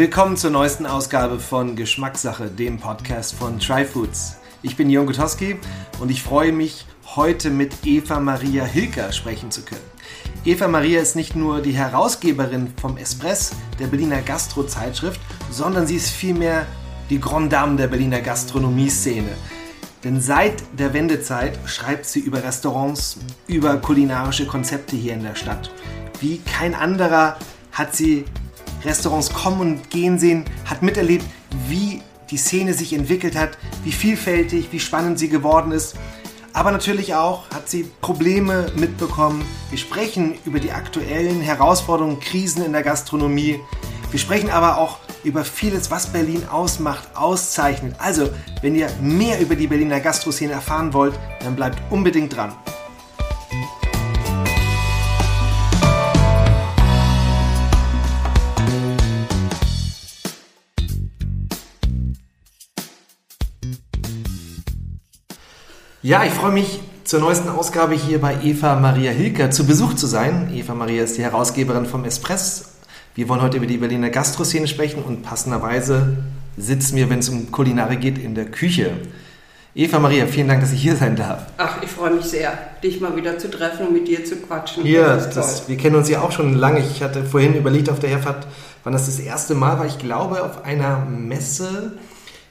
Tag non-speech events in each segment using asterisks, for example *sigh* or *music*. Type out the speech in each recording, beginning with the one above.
Willkommen zur neuesten Ausgabe von Geschmackssache, dem Podcast von Tryfoods. Ich bin Jon Gutowski und ich freue mich, heute mit Eva Maria Hilker sprechen zu können. Eva Maria ist nicht nur die Herausgeberin vom Espress, der Berliner Gastro-Zeitschrift, sondern sie ist vielmehr die Grande Dame der Berliner Gastronomie-Szene. Denn seit der Wendezeit schreibt sie über Restaurants, über kulinarische Konzepte hier in der Stadt. Wie kein anderer hat sie Restaurants kommen und gehen sehen, hat miterlebt, wie die Szene sich entwickelt hat, wie vielfältig, wie spannend sie geworden ist. Aber natürlich auch hat sie Probleme mitbekommen. Wir sprechen über die aktuellen Herausforderungen, Krisen in der Gastronomie. Wir sprechen aber auch über vieles, was Berlin ausmacht, auszeichnet. Also, wenn ihr mehr über die Berliner Gastroszene erfahren wollt, dann bleibt unbedingt dran. Ja, ich freue mich zur neuesten Ausgabe hier bei Eva Maria Hilker zu Besuch zu sein. Eva Maria ist die Herausgeberin vom Espress. Wir wollen heute über die Berliner Gastroszene sprechen und passenderweise sitzt mir, wenn es um Kulinare geht, in der Küche. Eva Maria, vielen Dank, dass ich hier sein darf. Ach, ich freue mich sehr, dich mal wieder zu treffen und mit dir zu quatschen. Ja, das das, wir kennen uns ja auch schon lange. Ich hatte vorhin überlegt auf der Herfahrt, wann das das erste Mal war. Ich glaube, auf einer Messe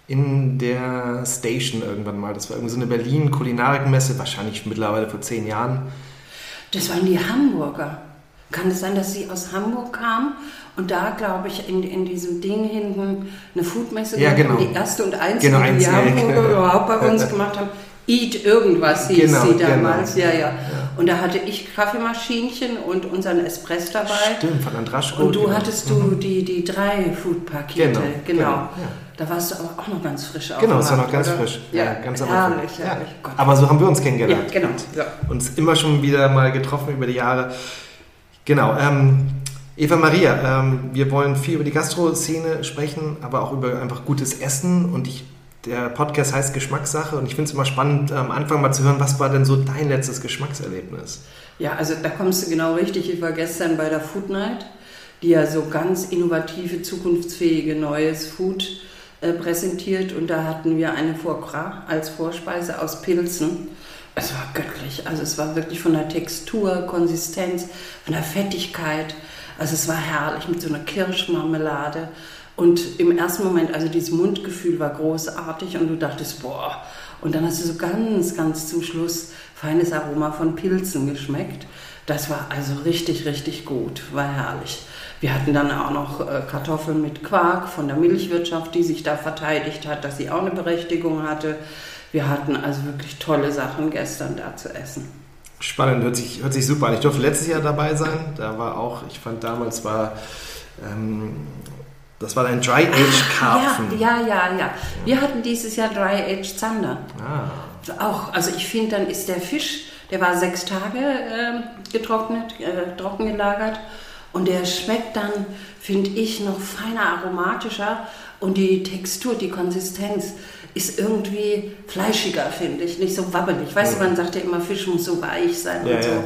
in der Station irgendwann mal. Das war irgendwie so eine Berlin-Kulinarikmesse, wahrscheinlich mittlerweile vor zehn Jahren. Das waren die Hamburger. Kann es sein, dass sie aus Hamburg kamen und da, glaube ich, in, in diesem Ding hinten eine Foodmesse ja, genau. die erste und einzige, genau, die Hamburger überhaupt bei uns *laughs* gemacht haben. Eat irgendwas hieß genau, sie damals, genau. ja, ja, ja. Und da hatte ich Kaffeemaschinchen und unseren Espresso dabei. Stimmt, von Andraschko. Und du genau. hattest du mhm. die, die drei Food-Pakete, genau. genau. genau ja. Da warst du aber auch noch ganz frisch auf Genau, es war noch ganz oder? frisch. Ja, ja ganz herrlich, herrlich. Ja. Aber so haben wir uns kennengelernt. Ja, genau. Ja. Uns immer schon wieder mal getroffen über die Jahre. Genau. Ähm, Eva Maria, ähm, wir wollen viel über die Gastro-Szene sprechen, aber auch über einfach gutes Essen. Und ich, der Podcast heißt Geschmackssache und ich finde es immer spannend, am Anfang mal zu hören, was war denn so dein letztes Geschmackserlebnis? Ja, also da kommst du genau richtig. Ich war gestern bei der Food Night, die ja so ganz innovative, zukunftsfähige neues Food äh, präsentiert und da hatten wir eine Foie Gras als Vorspeise aus Pilzen. Es war göttlich, also es war wirklich von der Textur, Konsistenz, von der Fettigkeit. Also es war herrlich mit so einer Kirschmarmelade. Und im ersten Moment, also dieses Mundgefühl war großartig und du dachtest, boah. Und dann hast du so ganz, ganz zum Schluss feines Aroma von Pilzen geschmeckt. Das war also richtig, richtig gut, war herrlich. Wir hatten dann auch noch äh, Kartoffeln mit Quark von der Milchwirtschaft, die sich da verteidigt hat, dass sie auch eine Berechtigung hatte. Wir hatten also wirklich tolle Sachen gestern da zu essen. Spannend, hört sich, hört sich super an. Ich durfte letztes Jahr dabei sein. Da war auch, ich fand damals war, ähm, das war ein Dry Age Karpfen. Ja, ja, ja, ja. Wir hatten dieses Jahr Dry Age Zander. Ah. Auch, also ich finde, dann ist der Fisch, der war sechs Tage äh, getrocknet, äh, trocken gelagert und der schmeckt dann, finde ich, noch feiner, aromatischer und die Textur, die Konsistenz ist irgendwie fleischiger, finde ich, nicht so wabbelig. Weißt du, man sagt ja immer, Fisch muss so weich sein ja, und so. Ja.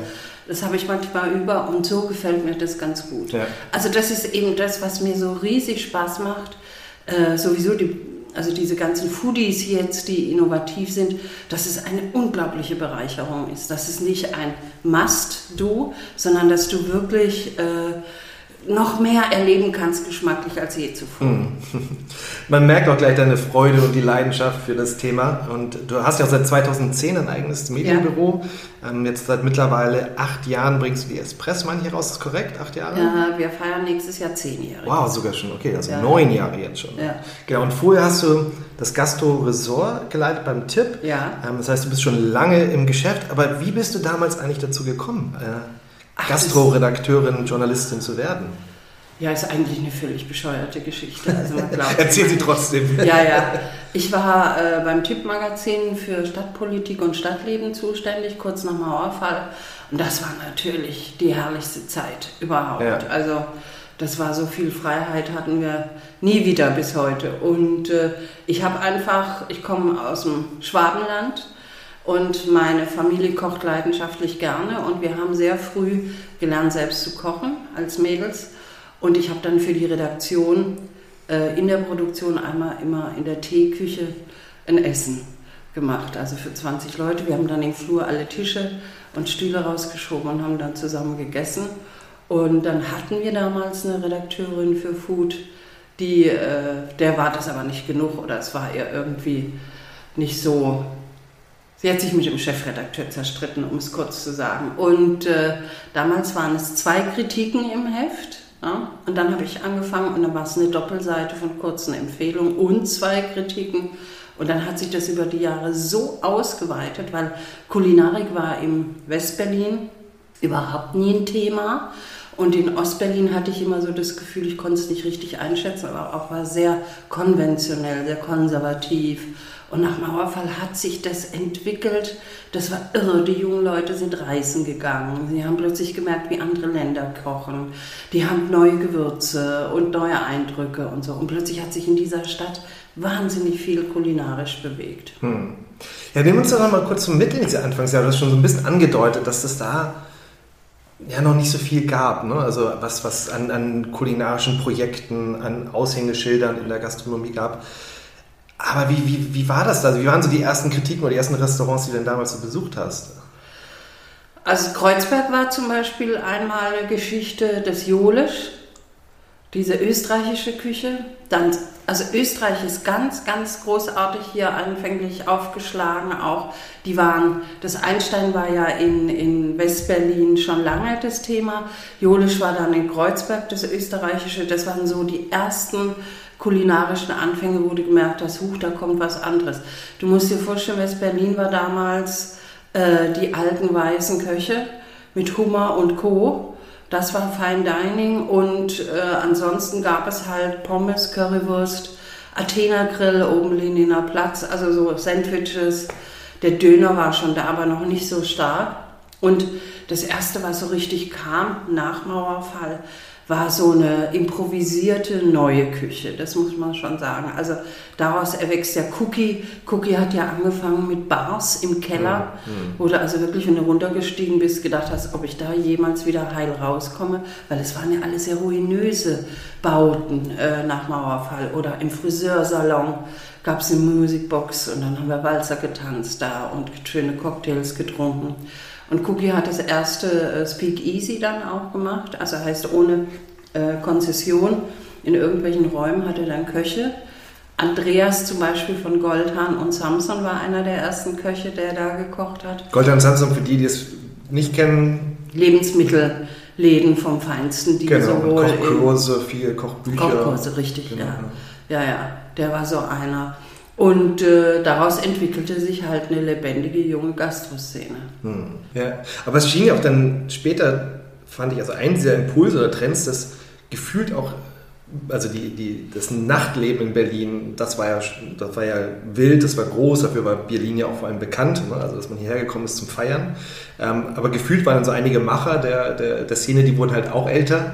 Das habe ich manchmal über und so gefällt mir das ganz gut. Ja. Also das ist eben das, was mir so riesig Spaß macht. Äh, sowieso die also diese ganzen Foodies jetzt, die innovativ sind, dass es eine unglaubliche Bereicherung ist. Dass es nicht ein Must-Do, sondern dass du wirklich äh, noch mehr erleben kannst, geschmacklich als je zuvor. Hm. *laughs* Man merkt auch gleich deine Freude und die Leidenschaft für das Thema. Und du hast ja auch seit 2010 ein eigenes Medienbüro. Ja. Ähm, jetzt seit mittlerweile acht Jahren bringst du die Espressmann hier raus. Ist das korrekt? Acht Jahre? Ja, wir feiern nächstes Jahr zehn Jahre. Wow, sogar schon. Okay, also ja. neun Jahre jetzt schon. Ja. Genau. Und vorher hast du das Gastro Resort geleitet beim Tipp. Ja. Ähm, das heißt, du bist schon lange im Geschäft. Aber wie bist du damals eigentlich dazu gekommen? Gastro-Redakteurin, Journalistin zu werden? Ja, ist eigentlich eine völlig bescheuerte Geschichte. Also *laughs* Erzähl sie trotzdem. Ja, ja. Ich war äh, beim Tipp-Magazin für Stadtpolitik und Stadtleben zuständig, kurz nach Mauerfall. Und das war natürlich die herrlichste Zeit überhaupt. Ja. Also das war so viel Freiheit hatten wir nie wieder bis heute. Und äh, ich habe einfach, ich komme aus dem Schwabenland und meine Familie kocht leidenschaftlich gerne und wir haben sehr früh gelernt, selbst zu kochen als Mädels. Und ich habe dann für die Redaktion äh, in der Produktion einmal immer in der Teeküche ein Essen gemacht, also für 20 Leute. Wir haben dann im Flur alle Tische und Stühle rausgeschoben und haben dann zusammen gegessen. Und dann hatten wir damals eine Redakteurin für Food, die, äh, der war das aber nicht genug oder es war ihr irgendwie nicht so. Sie hat sich mit dem Chefredakteur zerstritten, um es kurz zu sagen. Und äh, damals waren es zwei Kritiken im Heft. Ja? Und dann habe ich angefangen und dann war es eine Doppelseite von kurzen Empfehlungen und zwei Kritiken. Und dann hat sich das über die Jahre so ausgeweitet, weil Kulinarik war im Westberlin überhaupt nie ein Thema. Und in Ostberlin hatte ich immer so das Gefühl, ich konnte es nicht richtig einschätzen, aber auch war sehr konventionell, sehr konservativ. Und nach Mauerfall hat sich das entwickelt. Das war irre. Die jungen Leute sind reisen gegangen. Sie haben plötzlich gemerkt, wie andere Länder kochen. Die haben neue Gewürze und neue Eindrücke und so. Und plötzlich hat sich in dieser Stadt wahnsinnig viel kulinarisch bewegt. Hm. Ja, nehmen wir uns doch noch mal kurz zum Mittel in diese Anfangsjahre. Du hast schon so ein bisschen angedeutet, dass das da ja noch nicht so viel gab. Ne? Also was, was an, an kulinarischen Projekten, an Aushängeschildern in der Gastronomie gab. Aber wie, wie, wie war das da? Also wie waren so die ersten Kritiken oder die ersten Restaurants, die du denn damals so besucht hast? Also Kreuzberg war zum Beispiel einmal Geschichte des Jolisch, diese österreichische Küche. Dann, also Österreich ist ganz, ganz großartig hier anfänglich aufgeschlagen. Auch die waren, das Einstein war ja in, in Westberlin schon lange das Thema. Jolisch war dann in Kreuzberg, das österreichische. Das waren so die ersten kulinarischen Anfänge, wo du gemerkt hast, huch, da kommt was anderes. Du musst dir vorstellen, West-Berlin war damals äh, die alten weißen Köche mit Hummer und Co. Das war Fine Dining und äh, ansonsten gab es halt Pommes, Currywurst, Athena Grill oben Leniner Platz, also so Sandwiches. Der Döner war schon da, aber noch nicht so stark. Und das erste, was so richtig kam nach Mauerfall, war so eine improvisierte neue Küche, das muss man schon sagen. Also daraus erwächst ja Cookie. Cookie hat ja angefangen mit Bars im Keller, mhm. wo du also wirklich, wenn du runtergestiegen bist, gedacht hast, ob ich da jemals wieder heil rauskomme, weil es waren ja alles sehr ruinöse Bauten äh, nach Mauerfall. Oder im Friseursalon gab es eine Musikbox und dann haben wir Walzer getanzt da und schöne Cocktails getrunken. Und Cookie hat das erste äh, Speak Easy dann auch gemacht, also heißt ohne äh, Konzession. In irgendwelchen Räumen hatte dann Köche. Andreas zum Beispiel von Goldhahn und Samson war einer der ersten Köche, der da gekocht hat. Goldhahn und Samson, für die, die es nicht kennen. Lebensmittelläden vom Feinsten, die genau, sowohl. Kochkurse, viele Kochbücher. Kochkurse, richtig, genau. ja. Ja, ja, der war so einer. Und äh, daraus entwickelte sich halt eine lebendige junge Gastroszene. Hm. Ja, aber es schien ja auch dann später, fand ich, also ein dieser Impulse oder Trends, das gefühlt auch, also die, die, das Nachtleben in Berlin, das war, ja, das war ja wild, das war groß, dafür war Berlin ja auch vor allem bekannt, ne? also dass man hierher gekommen ist zum Feiern. Ähm, aber gefühlt waren dann so einige Macher der, der, der Szene, die wurden halt auch älter.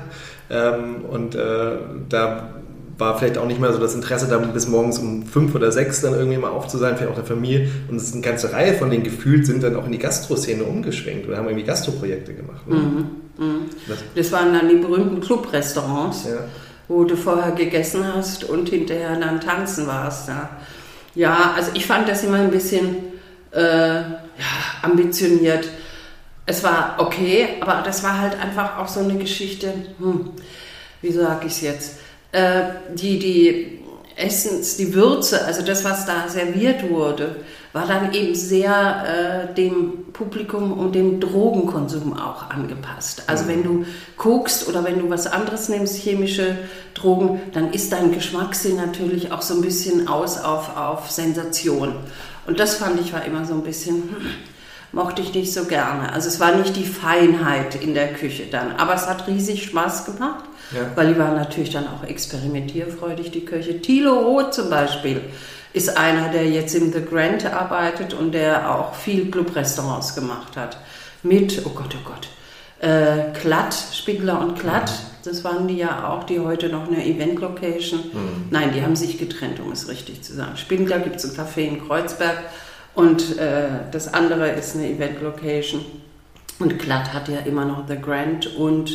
Ähm, und äh, da war vielleicht auch nicht mehr so das Interesse, da bis morgens um fünf oder sechs dann irgendwie mal auf zu sein, vielleicht auch der Familie. Und es ist eine ganze Reihe von denen gefühlt sind dann auch in die Gastro-Szene umgeschwenkt oder haben irgendwie Gastroprojekte gemacht. Ne? Mhm, mh. Das waren dann die berühmten Clubrestaurants, ja. wo du vorher gegessen hast und hinterher dann tanzen warst. Ja, ja also ich fand das immer ein bisschen äh, ja, ambitioniert. Es war okay, aber das war halt einfach auch so eine Geschichte, hm, wie sage ich es jetzt? Äh, die, die Essens, die Würze, also das, was da serviert wurde, war dann eben sehr äh, dem Publikum und dem Drogenkonsum auch angepasst. Also wenn du guckst oder wenn du was anderes nimmst, chemische Drogen, dann ist dein Geschmackssinn natürlich auch so ein bisschen aus auf, auf Sensation. Und das fand ich war immer so ein bisschen, hm, mochte ich nicht so gerne. Also es war nicht die Feinheit in der Küche dann, aber es hat riesig Spaß gemacht. Ja. Weil die waren natürlich dann auch experimentierfreudig, die Köche. Thilo Roth zum Beispiel ist einer, der jetzt im The Grand arbeitet und der auch viel Clubrestaurants gemacht hat. Mit, oh Gott, oh Gott, äh, Klatt, Spiegler und Klatt, das waren die ja auch, die heute noch eine Event-Location. Mhm. Nein, die haben sich getrennt, um es richtig zu sagen. Spiegler gibt es ein Café in Kreuzberg und äh, das andere ist eine Event-Location. Und Klatt hat ja immer noch The Grand und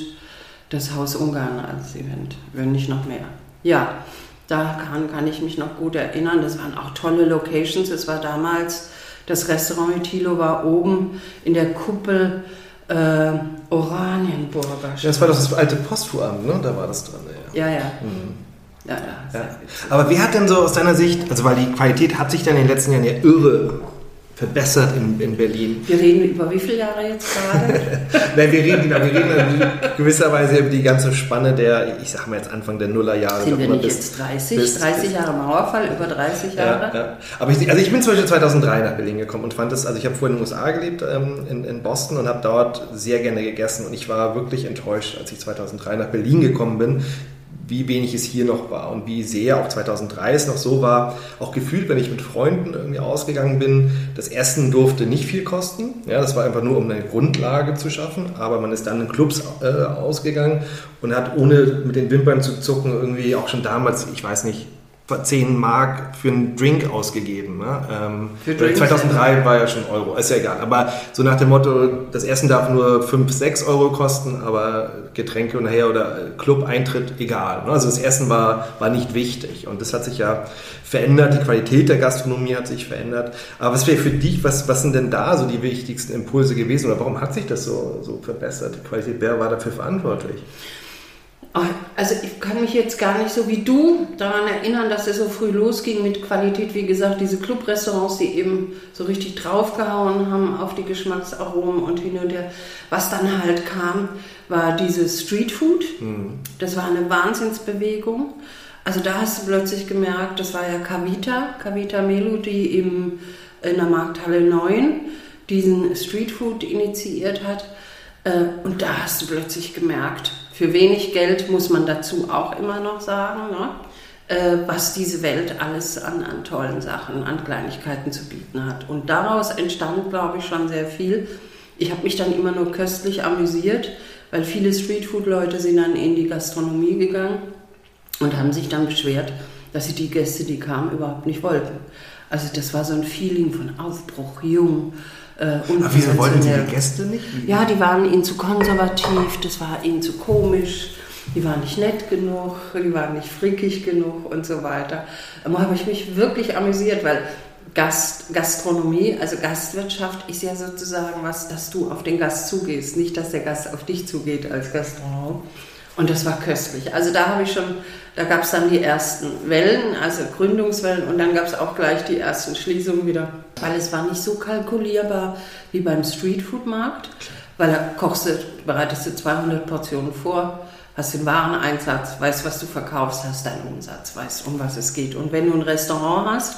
das Haus Ungarn als Event, wenn nicht noch mehr. Ja, Daran kann ich mich noch gut erinnern. Das waren auch tolle Locations. Es war damals, das Restaurant Tilo war oben in der Kuppel äh, Oranienburger. das war das alte Postfuhramt, ne? Da war das dran. Ja, ja. ja. Mhm. Ja, ja, ja. Aber wer hat denn so aus deiner Sicht, also weil die Qualität hat sich dann in den letzten Jahren ja irre verbessert in, in Berlin. Wir reden über wie viele Jahre jetzt gerade? *laughs* Nein, wir reden, genau, wir reden gewisserweise über die ganze Spanne der, ich sag mal jetzt Anfang der Nullerjahre. Sind wir nicht bis, jetzt 30? Bis, 30 Jahre Mauerfall, über 30 Jahre? Ja, ja. Aber ich, also ich bin zum Beispiel 2003 nach Berlin gekommen und fand das, also ich habe vorhin in den USA gelebt, ähm, in, in Boston und habe dort sehr gerne gegessen und ich war wirklich enttäuscht, als ich 2003 nach Berlin gekommen bin, wie wenig es hier noch war und wie sehr auch 2003 es noch so war, auch gefühlt, wenn ich mit Freunden irgendwie ausgegangen bin, das Essen durfte nicht viel kosten. Ja, das war einfach nur, um eine Grundlage zu schaffen, aber man ist dann in Clubs äh, ausgegangen und hat ohne mit den Wimpern zu zucken irgendwie auch schon damals, ich weiß nicht, 10 Mark für einen Drink ausgegeben. Ne? Ähm, für 2003 war ja schon Euro, ist ja egal. Aber so nach dem Motto, das Essen darf nur 5, 6 Euro kosten, aber Getränke und nachher oder Club-Eintritt egal. Ne? Also das Essen war, war nicht wichtig und das hat sich ja verändert, die Qualität der Gastronomie hat sich verändert. Aber was wäre für dich, was, was sind denn da so die wichtigsten Impulse gewesen oder warum hat sich das so, so verbessert? Die Qualität, wer war dafür verantwortlich? Also ich kann mich jetzt gar nicht so wie du daran erinnern, dass es so früh losging mit Qualität. Wie gesagt, diese Clubrestaurants, die eben so richtig draufgehauen haben auf die Geschmacksaromen und hin und her. Was dann halt kam, war dieses Streetfood. Mhm. Das war eine Wahnsinnsbewegung. Also da hast du plötzlich gemerkt, das war ja Kavita, Kavita Melu, die im, in der Markthalle 9 diesen Streetfood initiiert hat. Äh, und da hast du plötzlich gemerkt, für wenig Geld muss man dazu auch immer noch sagen, ne? äh, was diese Welt alles an, an tollen Sachen, an Kleinigkeiten zu bieten hat. Und daraus entstand, glaube ich, schon sehr viel. Ich habe mich dann immer nur köstlich amüsiert, weil viele Streetfood-Leute sind dann in die Gastronomie gegangen und haben sich dann beschwert, dass sie die Gäste, die kamen, überhaupt nicht wollten. Also das war so ein Feeling von Aufbruch, jung, äh, Aber wieso wollten Sie die Gäste nicht? Ja, die waren ihnen zu konservativ, das war ihnen zu komisch, die waren nicht nett genug, die waren nicht frickig genug und so weiter. Da habe ich mich wirklich amüsiert, weil Gast, Gastronomie, also Gastwirtschaft ist ja sozusagen was, dass du auf den Gast zugehst, nicht dass der Gast auf dich zugeht als Gastronom. Und das war köstlich. Also da habe ich schon, da gab es dann die ersten Wellen, also Gründungswellen und dann gab es auch gleich die ersten Schließungen wieder. Weil es war nicht so kalkulierbar wie beim Streetfood-Markt, weil da kochst du, bereitest du 200 Portionen vor, hast den Wareneinsatz, weißt, was du verkaufst, hast deinen Umsatz, weißt, um was es geht. Und wenn du ein Restaurant hast,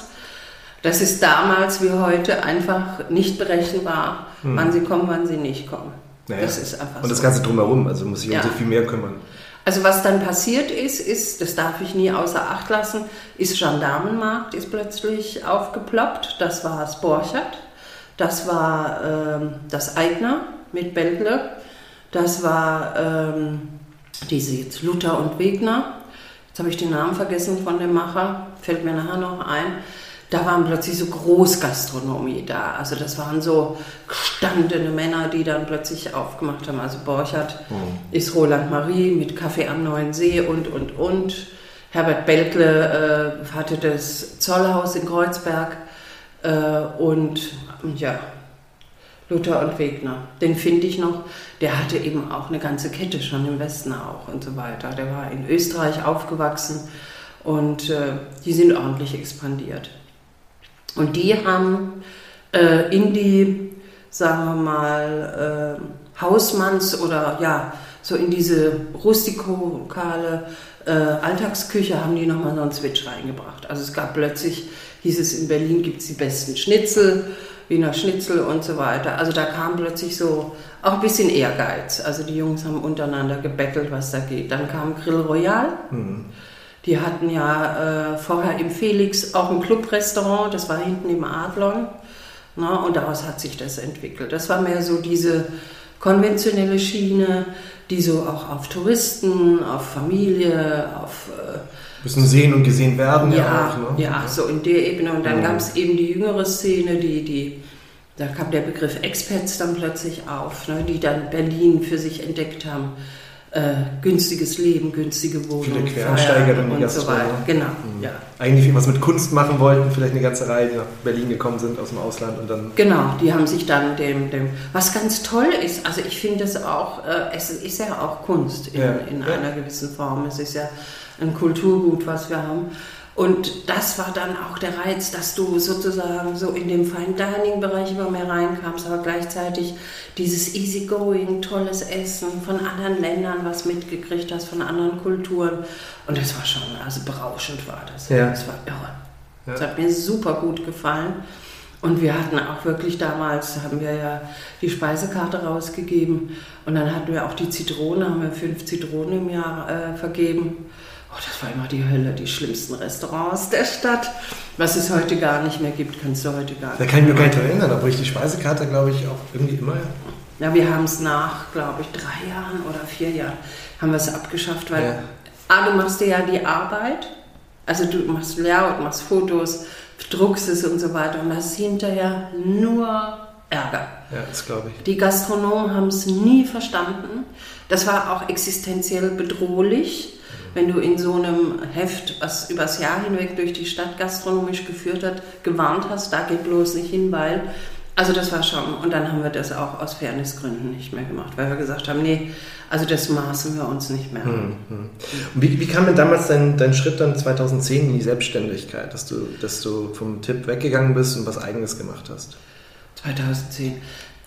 das ist damals wie heute einfach nicht berechenbar, hm. wann sie kommen, wann sie nicht kommen. Naja. Das ist einfach Und das Ganze drumherum, also muss ich ja. um so viel mehr kümmern. Also was dann passiert ist, ist, das darf ich nie außer Acht lassen, ist Gendarmenmarkt ist plötzlich aufgeploppt. Das war das Borchert, das war ähm, das Eigner mit Bändle, das war ähm, diese jetzt Luther und Wegner. Jetzt habe ich den Namen vergessen von dem Macher, fällt mir nachher noch ein da waren plötzlich so Großgastronomie da. Also das waren so gestandene Männer, die dann plötzlich aufgemacht haben. Also Borchert mhm. ist Roland Marie mit Kaffee am Neuen See und, und, und. Herbert Belkle äh, hatte das Zollhaus in Kreuzberg äh, und ja, Luther und Wegner. Den finde ich noch. Der hatte eben auch eine ganze Kette schon im Westen auch und so weiter. Der war in Österreich aufgewachsen und äh, die sind ordentlich expandiert. Und die haben äh, in die, sagen wir mal, äh, Hausmanns- oder ja, so in diese rustikale äh, Alltagsküche haben die nochmal so einen Switch reingebracht. Also es gab plötzlich, hieß es in Berlin gibt es die besten Schnitzel, Wiener Schnitzel und so weiter. Also da kam plötzlich so auch ein bisschen Ehrgeiz. Also die Jungs haben untereinander gebettelt, was da geht. Dann kam Grill Royal. Mhm. Die hatten ja äh, vorher im Felix auch ein Clubrestaurant, das war hinten im Adlon. Na, und daraus hat sich das entwickelt. Das war mehr so diese konventionelle Schiene, die so auch auf Touristen, auf Familie, auf. Äh, Müssen sehen und gesehen werden, ja. Ja, auch, ne? ja so in der Ebene. Und dann ja. gab es eben die jüngere Szene, die, die, da kam der Begriff Expats dann plötzlich auf, ne, die dann Berlin für sich entdeckt haben. Äh, günstiges Leben, günstige Wohnungen. Viele Quereinsteiger und so weiter. Genau, mhm. ja. Eigentlich was mit Kunst machen wollten, vielleicht eine ganze Reihe, die nach Berlin gekommen sind aus dem Ausland und dann. Genau, die haben sich dann dem, dem was ganz toll ist, also ich finde es auch, äh, es ist ja auch Kunst in, ja. in ja. einer gewissen Form. Es ist ja ein Kulturgut, was wir haben. Und das war dann auch der Reiz, dass du sozusagen so in dem Fine Dining Bereich immer mehr reinkamst, aber gleichzeitig dieses easygoing, tolles Essen von anderen Ländern, was mitgekriegt hast, von anderen Kulturen. Und das war schon, also berauschend war das. Ja. Das war irre. Ja. Das hat mir super gut gefallen. Und wir hatten auch wirklich damals, haben wir ja die Speisekarte rausgegeben und dann hatten wir auch die Zitrone, haben wir fünf Zitronen im Jahr äh, vergeben. Oh, das war immer die Hölle, die schlimmsten Restaurants der Stadt. Was es heute gar nicht mehr gibt, kannst du heute gar nicht. Da kann ich mich gar nicht erinnern, aber ich die Speisekarte, glaube ich, auch irgendwie immer. Ja, wir haben es nach, glaube ich, drei Jahren oder vier Jahren haben wir es abgeschafft, weil ja. ah, du machst dir ja die Arbeit, also du machst Layout, machst Fotos, druckst es und so weiter und hast hinterher nur Ärger. Ja, das glaube ich. Die Gastronomen haben es nie verstanden. Das war auch existenziell bedrohlich wenn du in so einem Heft, was übers Jahr hinweg durch die Stadt gastronomisch geführt hat, gewarnt hast, da geht bloß nicht hin, weil. Also das war schon. Und dann haben wir das auch aus Fairnessgründen nicht mehr gemacht, weil wir gesagt haben, nee, also das maßen wir uns nicht mehr. Hm, hm. Wie, wie, kam denn damals dein, dein Schritt dann 2010 in die Selbstständigkeit, dass du, dass du vom Tipp weggegangen bist und was Eigenes gemacht hast? 2010.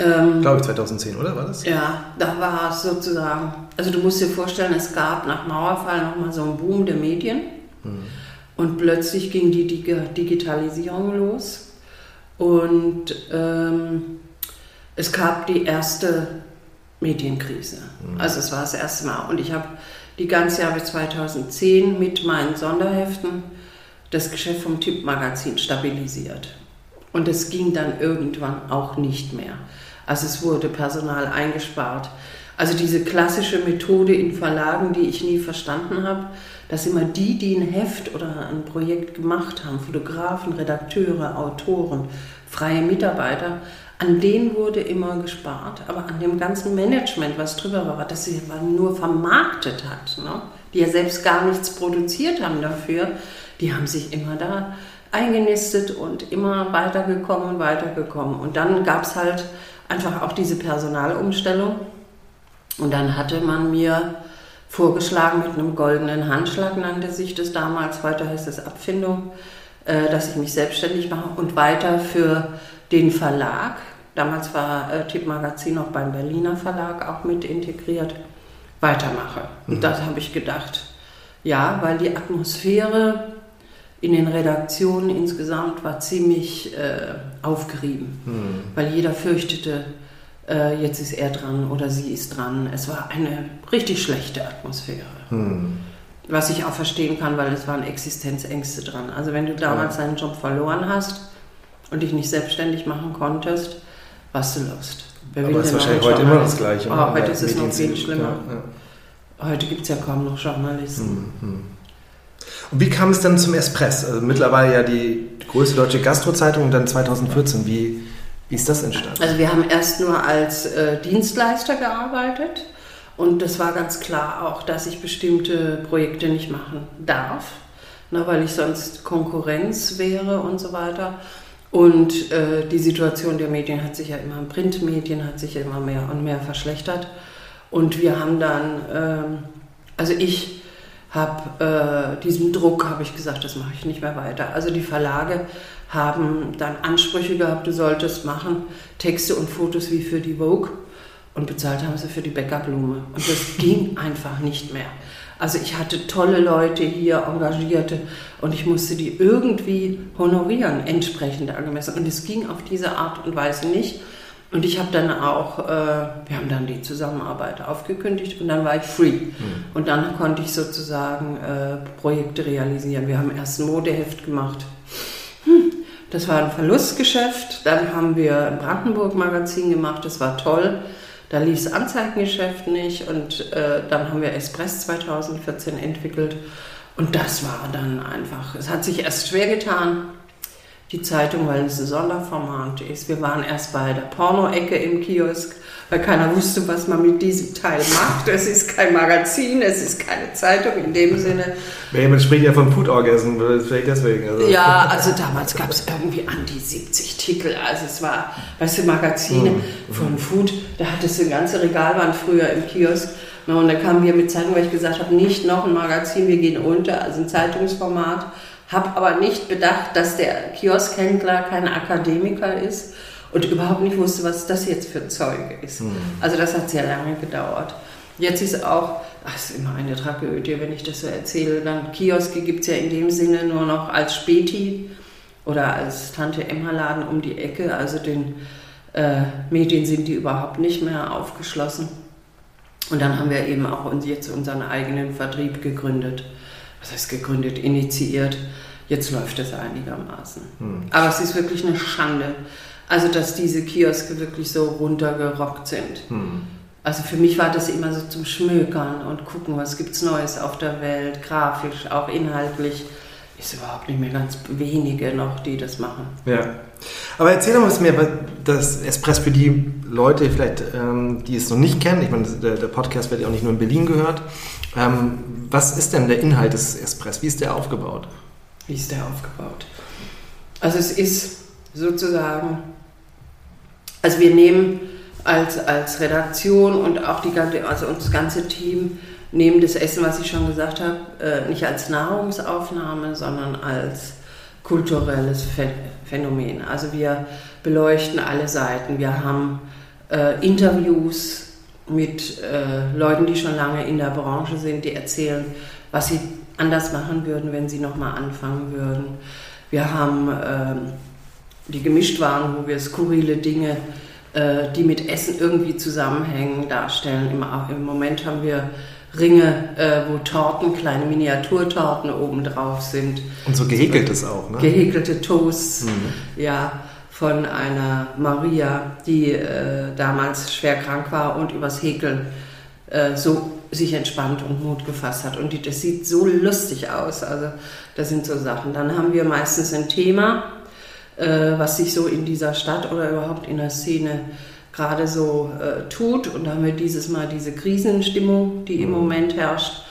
Ähm, Glaube ich 2010, oder war das? Ja, da war es sozusagen, also du musst dir vorstellen, es gab nach Mauerfall nochmal so einen Boom der Medien hm. und plötzlich ging die Digitalisierung los und ähm, es gab die erste Medienkrise. Hm. Also es war das erste Mal und ich habe die ganze Jahre 2010 mit meinen Sonderheften das Geschäft vom Tippmagazin stabilisiert. Und es ging dann irgendwann auch nicht mehr. Also es wurde Personal eingespart. Also diese klassische Methode in Verlagen, die ich nie verstanden habe, dass immer die, die ein Heft oder ein Projekt gemacht haben, Fotografen, Redakteure, Autoren, freie Mitarbeiter, an denen wurde immer gespart, aber an dem ganzen Management, was drüber war, das sie nur vermarktet hat, ne? die ja selbst gar nichts produziert haben dafür, die haben sich immer da eingenistet und immer weitergekommen, weitergekommen. Und dann gab es halt einfach auch diese Personalumstellung. Und dann hatte man mir vorgeschlagen mit einem goldenen Handschlag, nannte sich das damals, heute heißt es Abfindung, äh, dass ich mich selbstständig mache und weiter für den Verlag, damals war äh, Tipp Magazin auch beim Berliner Verlag auch mit integriert, weitermache. Und mhm. das habe ich gedacht, ja, weil die Atmosphäre in den Redaktionen insgesamt war ziemlich äh, aufgerieben, hm. weil jeder fürchtete, äh, jetzt ist er dran oder sie ist dran. Es war eine richtig schlechte Atmosphäre. Hm. Was ich auch verstehen kann, weil es waren Existenzängste dran. Also wenn du damals ja. deinen Job verloren hast und dich nicht selbstständig machen konntest, warst du lost. Wer Aber es ist wahrscheinlich heute immer das Gleiche. Oh, heute ist es noch viel schlimmer. Ja, ja. Heute gibt es ja kaum noch Journalisten. Hm, hm. Und wie kam es dann zum Espress? Also mittlerweile ja die größte deutsche Gastrozeitung und dann 2014. Wie, wie ist das entstanden? Also wir haben erst nur als äh, Dienstleister gearbeitet und das war ganz klar auch, dass ich bestimmte Projekte nicht machen darf, ne, weil ich sonst Konkurrenz wäre und so weiter. Und äh, die Situation der Medien hat sich ja immer, Printmedien hat sich ja immer mehr und mehr verschlechtert. Und wir haben dann, ähm, also ich habe äh, diesen Druck, habe ich gesagt, das mache ich nicht mehr weiter. Also die Verlage haben dann Ansprüche gehabt, du solltest machen, Texte und Fotos wie für die Vogue und bezahlt haben sie für die Bäckerblume. Und das *laughs* ging einfach nicht mehr. Also ich hatte tolle Leute hier, Engagierte und ich musste die irgendwie honorieren, entsprechend angemessen. Und es ging auf diese Art und Weise nicht. Und ich habe dann auch, äh, wir haben dann die Zusammenarbeit aufgekündigt und dann war ich free. Mhm. Und dann konnte ich sozusagen äh, Projekte realisieren. Wir haben erst ein Modeheft gemacht. Hm, das war ein Verlustgeschäft. Dann haben wir ein Brandenburg-Magazin gemacht, das war toll. Da lief das Anzeigengeschäft nicht und äh, dann haben wir Espress 2014 entwickelt. Und das war dann einfach, es hat sich erst schwer getan, die Zeitung, weil es ein Sonderformat ist. Wir waren erst bei der Porno-Ecke im Kiosk, weil keiner wusste, was man mit diesem Teil macht. Es ist kein Magazin, es ist keine Zeitung in dem Sinne. Ja, man spricht ja von Food Orgasm, vielleicht deswegen. Also. Ja, also damals gab es irgendwie an die 70 Titel. Also es war, weißt du, Magazine mhm. von Food, da hattest du eine ganze Regalwand früher im Kiosk. Und dann kamen wir mit Zeitung, weil ich gesagt habe, nicht noch ein Magazin, wir gehen unter, also ein Zeitungsformat. Habe aber nicht bedacht, dass der Kioskhändler kein Akademiker ist und überhaupt nicht wusste, was das jetzt für Zeug ist. Mhm. Also das hat sehr lange gedauert. Jetzt ist auch, ach, ist immer eine Tragödie, wenn ich das so erzähle, dann Kioske gibt es ja in dem Sinne nur noch als Späti oder als Tante Emma Laden um die Ecke. Also den äh, Medien sind die überhaupt nicht mehr aufgeschlossen. Und dann haben wir eben auch uns jetzt unseren eigenen Vertrieb gegründet. Was heißt gegründet, initiiert. Jetzt läuft es einigermaßen. Hm. Aber es ist wirklich eine Schande, also dass diese Kioske wirklich so runtergerockt sind. Hm. Also für mich war das immer so zum Schmökern und gucken, was gibt es Neues auf der Welt, grafisch, auch inhaltlich. Ist überhaupt nicht mehr ganz wenige noch, die das machen. Ja. Aber erzähl doch was mehr, das Espress für die Leute, vielleicht, ähm, die es noch nicht kennen. Ich meine, der, der, Podcast wird ja auch nicht nur in Berlin gehört. Ähm, was ist denn der Inhalt des Espress? Wie ist der aufgebaut? Wie ist der aufgebaut? Also es ist sozusagen, also wir nehmen als, als Redaktion und auch die, also das ganze Team nehmen das Essen, was ich schon gesagt habe, äh, nicht als Nahrungsaufnahme, sondern als kulturelles Phänomen. Also wir beleuchten alle Seiten. Wir haben äh, Interviews mit äh, Leuten, die schon lange in der Branche sind, die erzählen, was sie anders machen würden, wenn sie nochmal anfangen würden. Wir haben äh, die Gemischtwaren, wo wir skurrile Dinge, äh, die mit Essen irgendwie zusammenhängen, darstellen. Im, im Moment haben wir Ringe, äh, wo Torten, kleine Miniaturtorten oben drauf sind. Und so gehäkeltes auch, ne? Gehäkelte Toasts, mhm. ja, von einer Maria, die äh, damals schwer krank war und übers Häkeln äh, so sich entspannt und Mut gefasst hat. Und die, das sieht so lustig aus. Also das sind so Sachen. Dann haben wir meistens ein Thema, äh, was sich so in dieser Stadt oder überhaupt in der Szene gerade so äh, tut. Und da haben wir dieses Mal diese Krisenstimmung, die im mhm. Moment herrscht.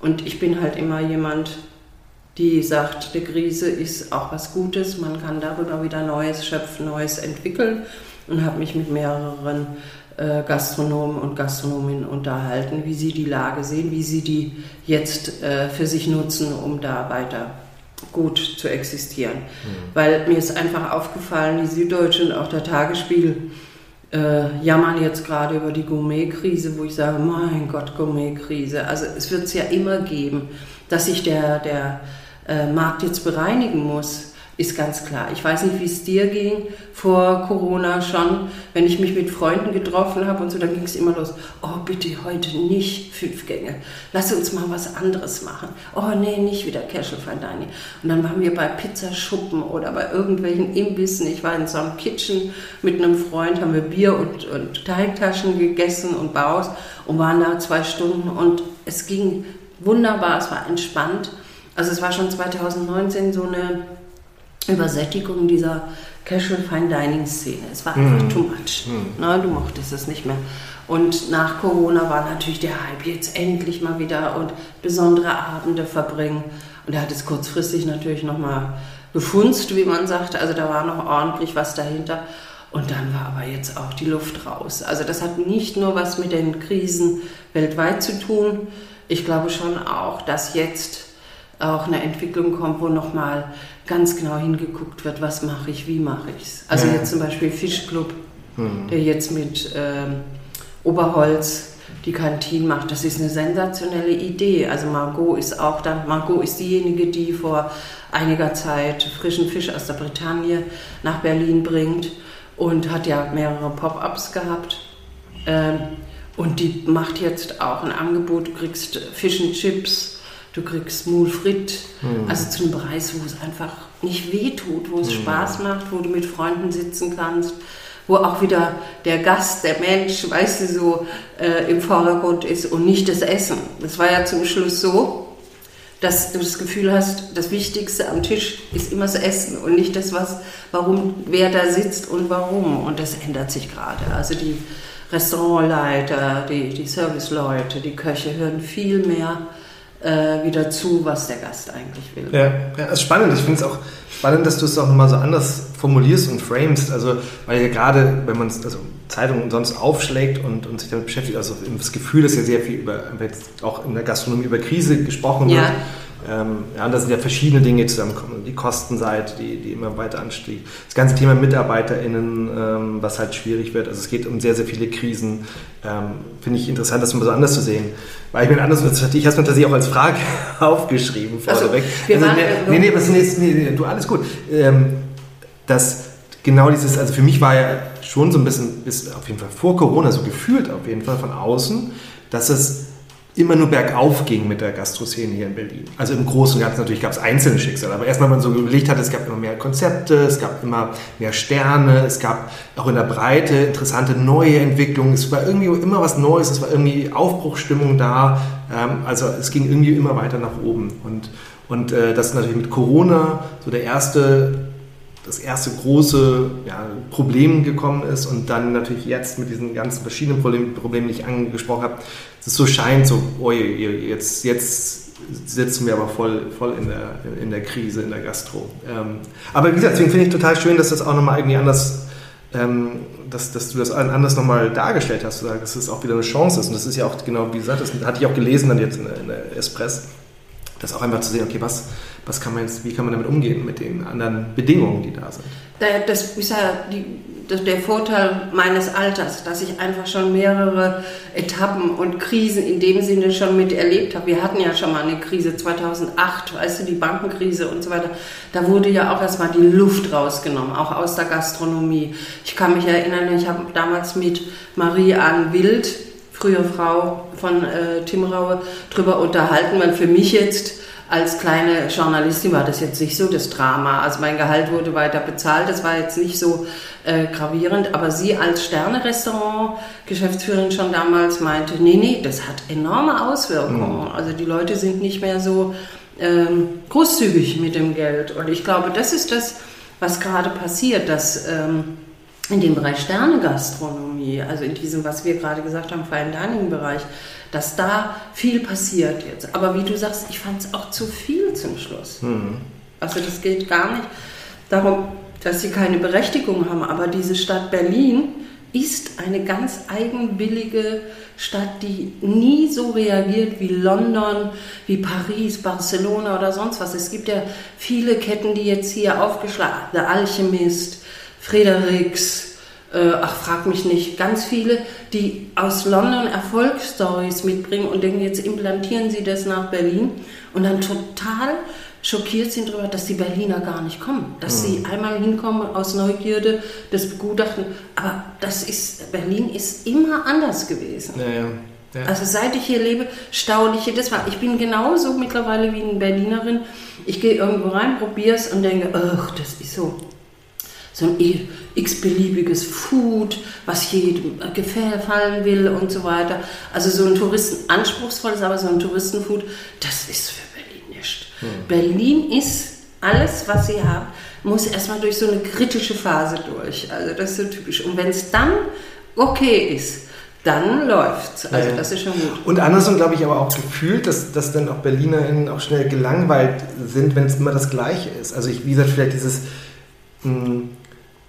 Und ich bin halt immer jemand, die sagt, die Krise ist auch was Gutes, man kann darüber wieder Neues schöpfen, Neues entwickeln und habe mich mit mehreren äh, Gastronomen und Gastronominnen unterhalten, wie sie die Lage sehen, wie sie die jetzt äh, für sich nutzen, um da weiter gut zu existieren. Mhm. Weil mir ist einfach aufgefallen, die Süddeutsche und auch der Tagesspiegel äh, jammern jetzt gerade über die Gourmet-Krise, wo ich sage, mein Gott, Gourmet-Krise. Also es wird es ja immer geben, dass sich der, der äh, Markt jetzt bereinigen muss ist ganz klar. Ich weiß nicht, wie es dir ging vor Corona schon, wenn ich mich mit Freunden getroffen habe und so, dann ging es immer los. Oh, bitte heute nicht fünf Gänge. Lass uns mal was anderes machen. Oh, nee, nicht wieder Casual Fine Dining. Und dann waren wir bei Pizzaschuppen oder bei irgendwelchen Imbissen. Ich war in so einem Kitchen mit einem Freund, haben wir Bier und, und Teigtaschen gegessen und Baus und waren da zwei Stunden und es ging wunderbar, es war entspannt. Also es war schon 2019 so eine Übersättigung dieser Casual Fine Dining Szene. Es war einfach mm. too much. Mm. Na, du mochtest es nicht mehr. Und nach Corona war natürlich der Hype jetzt endlich mal wieder und besondere Abende verbringen. Und er hat es kurzfristig natürlich nochmal befunzt, wie man sagt. Also da war noch ordentlich was dahinter. Und dann war aber jetzt auch die Luft raus. Also das hat nicht nur was mit den Krisen weltweit zu tun. Ich glaube schon auch, dass jetzt auch eine Entwicklung kommt, wo nochmal ganz genau hingeguckt wird, was mache ich, wie mache ich es. Also ja. jetzt zum Beispiel Fischclub, mhm. der jetzt mit ähm, Oberholz die Kantine macht. Das ist eine sensationelle Idee. Also Margot ist auch dann, Margot ist diejenige, die vor einiger Zeit frischen Fisch aus der Bretagne nach Berlin bringt und hat ja mehrere Pop-ups gehabt. Ähm, und die macht jetzt auch ein Angebot, du kriegst Fish and Chips, du kriegst Moulfrit, mhm. also zu einem Preis, wo es einfach nicht wehtut, wo es mhm. Spaß macht, wo du mit Freunden sitzen kannst, wo auch wieder der Gast, der Mensch, weißt du, so äh, im Vordergrund ist und nicht das Essen. Das war ja zum Schluss so, dass du das Gefühl hast, das Wichtigste am Tisch ist immer das Essen und nicht das, was, warum, wer da sitzt und warum. Und das ändert sich gerade. Also die Restaurantleiter, die, die Serviceleute, die Köche hören viel mehr äh, wieder zu, was der Gast eigentlich will. Ja, ja das ist spannend. Ich finde es auch spannend, dass du es auch nochmal so anders formulierst und framest. Also, weil ja gerade, wenn man also Zeitungen sonst aufschlägt und, und sich damit beschäftigt, also das Gefühl, dass ja sehr viel über, jetzt auch in der Gastronomie über Krise gesprochen wird. Ja. Ähm, ja, und da sind ja verschiedene Dinge zusammengekommen. Die Kostenseite, die, die immer weiter anstieg. Das ganze Thema MitarbeiterInnen, ähm, was halt schwierig wird. Also es geht um sehr, sehr viele Krisen. Ähm, Finde ich interessant, das mal so anders zu sehen. Weil ich mir anders, ich habe es mir tatsächlich auch als Frage *laughs* aufgeschrieben vorneweg. Also, also, nee, nee, nee, nee, nee, du, alles gut. Ähm, das, genau dieses, also für mich war ja schon so ein bisschen, bis auf jeden Fall vor Corona so gefühlt auf jeden Fall von außen, dass es immer nur bergauf ging mit der Gastroszene hier in Berlin. Also im Großen und Ganzen natürlich gab es einzelne Schicksale, aber erstmal, wenn man so überlegt hat, es gab immer mehr Konzepte, es gab immer mehr Sterne, es gab auch in der Breite interessante neue Entwicklungen, es war irgendwie immer was Neues, es war irgendwie Aufbruchsstimmung da, ähm, also es ging irgendwie immer weiter nach oben. Und, und äh, das natürlich mit Corona so der erste das erste große ja, Problem gekommen ist und dann natürlich jetzt mit diesen ganzen verschiedenen Problemen, die ich angesprochen habe, es so scheint, so, oh, jetzt, jetzt sitzen wir aber voll, voll in, der, in der Krise, in der Gastro. Ähm, aber wie gesagt, deswegen finde ich total schön, dass das auch nochmal irgendwie anders, ähm, dass, dass du das anders nochmal dargestellt hast, dass es auch wieder eine Chance ist. Und das ist ja auch genau, wie gesagt, das hatte ich auch gelesen dann jetzt in in der Espress, das auch einfach zu sehen, okay, was was kann man jetzt, wie kann man damit umgehen mit den anderen Bedingungen, die da sind? Das ist ja die, das, der Vorteil meines Alters, dass ich einfach schon mehrere Etappen und Krisen in dem Sinne schon miterlebt habe. Wir hatten ja schon mal eine Krise 2008, weißt du, die Bankenkrise und so weiter. Da wurde ja auch erstmal die Luft rausgenommen, auch aus der Gastronomie. Ich kann mich erinnern, ich habe damals mit Marie-Anne Wild, frühe Frau von äh, Tim Raue, drüber unterhalten, weil für mich jetzt als kleine Journalistin war das jetzt nicht so das Drama. Also mein Gehalt wurde weiter bezahlt, das war jetzt nicht so äh, gravierend, aber sie als Sterne-Restaurant-Geschäftsführerin schon damals meinte, nee, nee, das hat enorme Auswirkungen. Mhm. Also die Leute sind nicht mehr so ähm, großzügig mit dem Geld. Und ich glaube, das ist das, was gerade passiert, dass ähm, in dem Bereich Sterne-Gastronomie, also in diesem, was wir gerade gesagt haben, Fine Dining-Bereich, dass da viel passiert jetzt. Aber wie du sagst, ich fand es auch zu viel zum Schluss. Mhm. Also das geht gar nicht darum, dass sie keine Berechtigung haben, aber diese Stadt Berlin ist eine ganz eigenwillige Stadt, die nie so reagiert wie London, wie Paris, Barcelona oder sonst was. Es gibt ja viele Ketten, die jetzt hier aufgeschlagen, The Alchemist, Fredericks, äh, ach frag mich nicht, ganz viele, die aus London Erfolgsstories mitbringen und denken, jetzt implantieren sie das nach Berlin und dann total schockiert sind darüber, dass die Berliner gar nicht kommen. Dass mhm. sie einmal hinkommen aus Neugierde, das begutachten. Aber das ist, Berlin ist immer anders gewesen. Ja, ja. Ja. Also seit ich hier lebe, staunliche das war. Ich bin genauso mittlerweile wie eine Berlinerin. Ich gehe irgendwo rein, probiere es und denke, ach, das ist so so ein x-beliebiges Food, was jedem gefallen will und so weiter. Also so ein Touristen, anspruchsvolles, aber so ein Touristenfood, das ist für Berlin nicht. Hm. Berlin ist alles, was sie haben, muss erstmal durch so eine kritische Phase durch. Also das ist so typisch. Und wenn es dann okay ist, dann läuft's. Also ja. das ist schon gut. Und andersrum glaube ich aber auch gefühlt, dass, dass dann auch BerlinerInnen auch schnell gelangweilt sind, wenn es immer das Gleiche ist. Also ich, wie gesagt, vielleicht dieses mh, hm,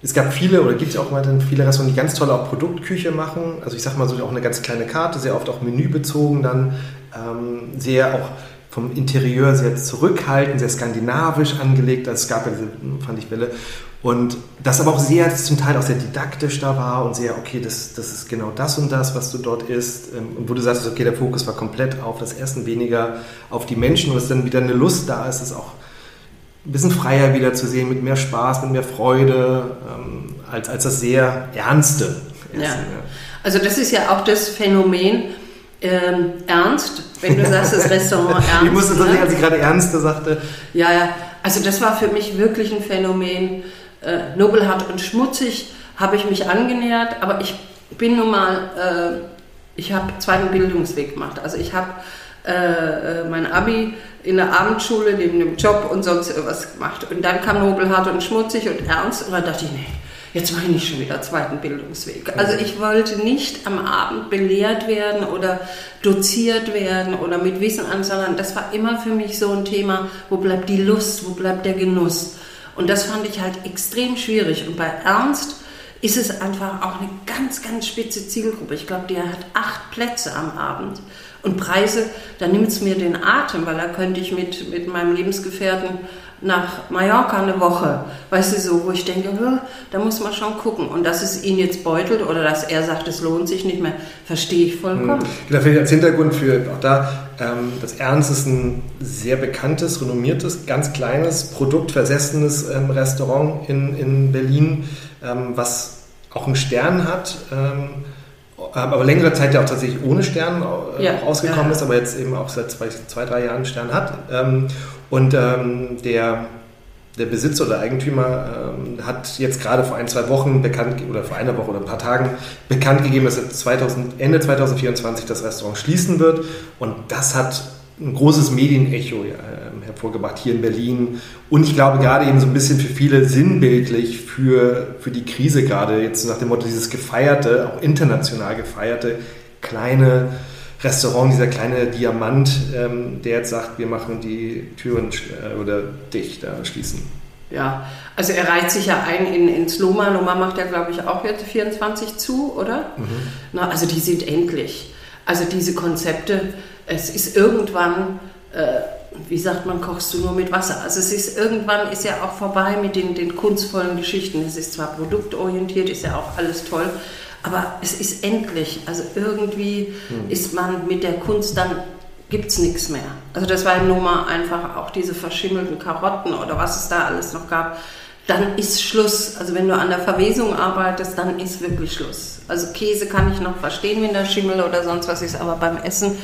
es gab viele oder gibt es auch weiterhin viele Restaurants, die ganz tolle auch Produktküche machen. Also ich sag mal so auch eine ganz kleine Karte, sehr oft auch menübezogen dann, ähm, sehr auch vom Interieur sehr zurückhaltend, sehr skandinavisch angelegt. Also es gab ja diese, fand ich Welle. Und das aber auch sehr, zum Teil auch sehr didaktisch da war und sehr, okay, das, das ist genau das und das, was du dort isst. Ähm, und wo du sagst, okay, der Fokus war komplett auf das Essen, weniger auf die Menschen und es dann wieder eine Lust da ist, es auch ein bisschen freier wieder zu sehen, mit mehr Spaß, mit mehr Freude, ähm, als, als das sehr Ernste. Ja. ja. Also das ist ja auch das Phänomen, ähm, ernst, wenn du sagst, das Restaurant *laughs* ernst. ich musste so ne? als ich gerade Ernste sagte. Ja, ja, also das war für mich wirklich ein Phänomen. Äh, nobelhart und schmutzig habe ich mich angenähert, aber ich bin nun mal, äh, ich habe zweiten Bildungsweg gemacht. Also ich habe äh, äh, mein Abi in der Abendschule neben dem Job und sonst irgendwas gemacht. Und dann kam Nobelhart und Schmutzig und Ernst und dann dachte ich, nee, Jetzt mache ich nicht schon wieder zweiten Bildungsweg. Also ich wollte nicht am Abend belehrt werden oder doziert werden oder mit Wissen an, sondern das war immer für mich so ein Thema, wo bleibt die Lust, wo bleibt der Genuss. Und das fand ich halt extrem schwierig. Und bei Ernst ist es einfach auch eine ganz, ganz spitze Zielgruppe. Ich glaube, der hat acht Plätze am Abend. Und Preise, da nimmt es mir den Atem, weil da könnte ich mit, mit meinem Lebensgefährten nach Mallorca eine Woche, weißt du, so, wo ich denke, da muss man schon gucken. Und dass es ihn jetzt beutelt oder dass er sagt, es lohnt sich nicht mehr, verstehe ich vollkommen. Hm. Genau, vielleicht als Hintergrund für auch da, ähm, das Ernst ist ein sehr bekanntes, renommiertes, ganz kleines, produktversessenes ähm, Restaurant in, in Berlin, ähm, was auch einen Stern hat. Ähm, aber längere Zeit ja auch tatsächlich ohne Stern äh, ja, ausgekommen ja. ist, aber jetzt eben auch seit zwei, zwei drei Jahren Stern hat. Ähm, und ähm, der, der Besitzer oder Eigentümer ähm, hat jetzt gerade vor ein, zwei Wochen bekannt, oder vor einer Woche oder ein paar Tagen bekannt gegeben, dass er 2000, Ende 2024 das Restaurant schließen wird. Und das hat ein großes Medienecho äh, hervorgebracht hier in Berlin. Und ich glaube gerade eben so ein bisschen für viele sinnbildlich für, für die Krise gerade, jetzt nach dem Motto dieses gefeierte, auch international gefeierte, kleine Restaurant, dieser kleine Diamant, ähm, der jetzt sagt, wir machen die Türen äh, oder dicht, äh, schließen. Ja, also er reiht sich ja ein in, ins Loma. Loma macht ja, glaube ich, auch jetzt 24 zu, oder? Mhm. Na, also die sind endlich. Also diese Konzepte, es ist irgendwann, äh, wie sagt man, kochst du nur mit Wasser. Also es ist irgendwann ist ja auch vorbei mit den, den kunstvollen Geschichten. Es ist zwar produktorientiert, ist ja auch alles toll, aber es ist endlich. Also irgendwie hm. ist man mit der Kunst dann gibt es nichts mehr. Also das war im Nummer einfach auch diese verschimmelten Karotten oder was es da alles noch gab. Dann ist Schluss. Also wenn du an der Verwesung arbeitest, dann ist wirklich Schluss. Also Käse kann ich noch verstehen, wenn der Schimmel oder sonst was ist, aber beim Essen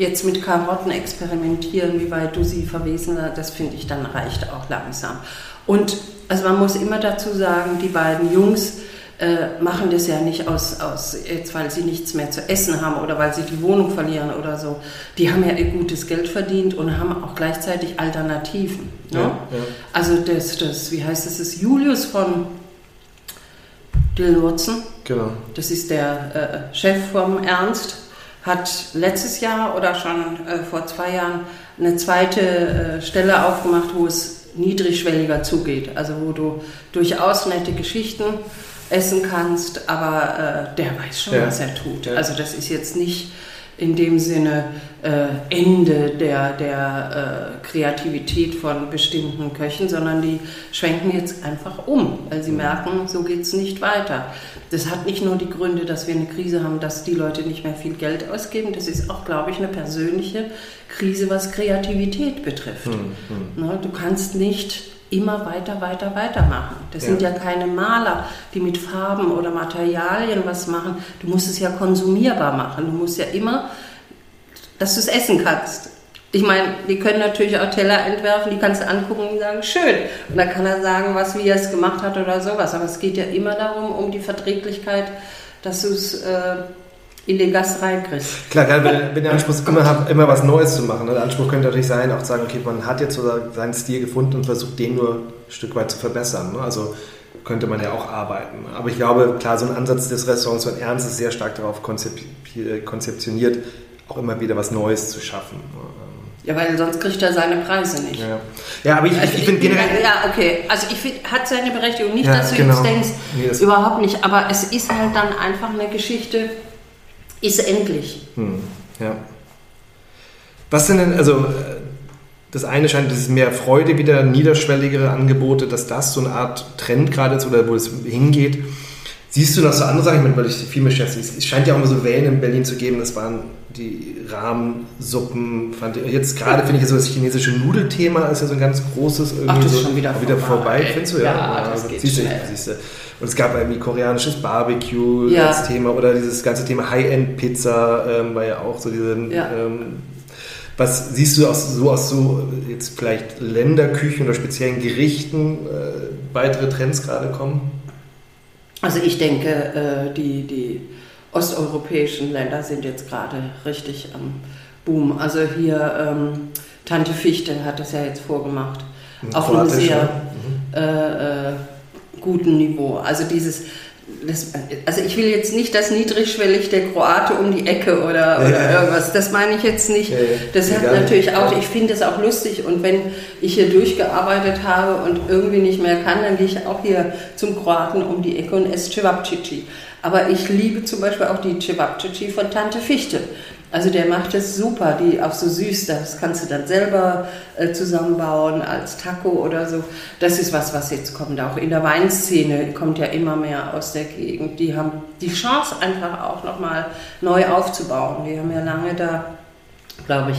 jetzt mit Karotten experimentieren, wie weit du sie verwesen, das finde ich dann reicht auch langsam. Und also man muss immer dazu sagen, die beiden Jungs äh, machen das ja nicht aus, aus, jetzt weil sie nichts mehr zu essen haben oder weil sie die Wohnung verlieren oder so. Die haben ja ihr gutes Geld verdient und haben auch gleichzeitig Alternativen. Ne? Ja, ja. Also das, das, wie heißt das, das ist Julius von Dylan Watson. Genau. Das ist der äh, Chef vom Ernst hat letztes Jahr oder schon äh, vor zwei Jahren eine zweite äh, Stelle aufgemacht, wo es niedrigschwelliger zugeht. Also wo du durchaus nette Geschichten essen kannst, aber äh, der weiß schon, ja. was er tut. Ja. Also das ist jetzt nicht in dem Sinne äh, Ende der, der äh, Kreativität von bestimmten Köchen, sondern die schwenken jetzt einfach um, weil sie mhm. merken, so geht es nicht weiter. Das hat nicht nur die Gründe, dass wir eine Krise haben, dass die Leute nicht mehr viel Geld ausgeben, das ist auch, glaube ich, eine persönliche Krise, was Kreativität betrifft. Mhm. Ne, du kannst nicht immer weiter, weiter, weiter machen. Das ja. sind ja keine Maler, die mit Farben oder Materialien was machen. Du musst es ja konsumierbar machen. Du musst ja immer, dass du es essen kannst. Ich meine, die können natürlich auch Teller entwerfen, die kannst du angucken und sagen, schön. Und dann kann er sagen, was, wie er es gemacht hat oder sowas. Aber es geht ja immer darum, um die Verträglichkeit, dass du es äh, in den Gast reinkriegst. Klar, gerade wenn, wenn der *laughs* Anspruch immer immer was Neues zu machen. Ne? Der Anspruch könnte natürlich sein, auch zu sagen, okay, man hat jetzt so seinen Stil gefunden und versucht, den nur ein Stück weit zu verbessern. Ne? Also könnte man ja auch arbeiten. Aber ich glaube, klar, so ein Ansatz des Restaurants von Ernst ist sehr stark darauf konzeptioniert, auch immer wieder was Neues zu schaffen. Ne? Ja, weil sonst kriegt er seine Preise nicht. Ja, ja aber ich, also ich, ich finde generell. Ja, okay. Also ich finde, hat seine Berechtigung. Nicht, ja, dass du genau. jetzt denkst, nee, überhaupt nicht. Aber es ist halt dann einfach eine Geschichte, ist endlich. Hm, ja. Was sind denn, also das eine scheint dieses mehr Freude, wieder niederschwelligere Angebote, dass das so eine Art Trend gerade ist oder wo es hingeht. Siehst du noch so andere Sachen, weil ich viel beschäftige, es scheint ja auch immer so Wellen in Berlin zu geben, das waren die Rahmensuppen, fand ich, jetzt gerade finde ich so das chinesische Nudelthema ist ja so ein ganz großes irgendwie Ach, das ist schon wieder, wieder vorbei, vorbei findest du? Ja, ja das geht siehst schnell. Du, siehst du. Und es gab irgendwie koreanisches Barbecue ja. als Thema oder dieses ganze Thema High-End-Pizza ähm, war ja auch so diese. Ja. Ähm, was siehst du aus, so aus so jetzt vielleicht Länderküchen oder speziellen Gerichten äh, weitere Trends gerade kommen? Also ich denke, äh, die, die osteuropäischen Länder sind jetzt gerade richtig am Boom. Also hier ähm, Tante Fichte hat das ja jetzt vorgemacht. Auf einem sehr mhm. äh, äh guten Niveau. Also dieses, das, also ich will jetzt nicht das niedrigschwellig der Kroate um die Ecke oder, oder ja. irgendwas, das meine ich jetzt nicht. Ja, das hat natürlich auch, ich finde es auch lustig und wenn ich hier durchgearbeitet habe und irgendwie nicht mehr kann, dann gehe ich auch hier zum Kroaten um die Ecke und esse Cevapcici. Aber ich liebe zum Beispiel auch die Cevapcici von Tante Fichte. Also der macht es super, die auch so süß, das kannst du dann selber äh, zusammenbauen als Taco oder so. Das ist was, was jetzt kommt. Auch in der Weinszene kommt ja immer mehr aus der Gegend. Die haben die Chance einfach auch nochmal neu aufzubauen. Die haben ja lange da, glaube ich,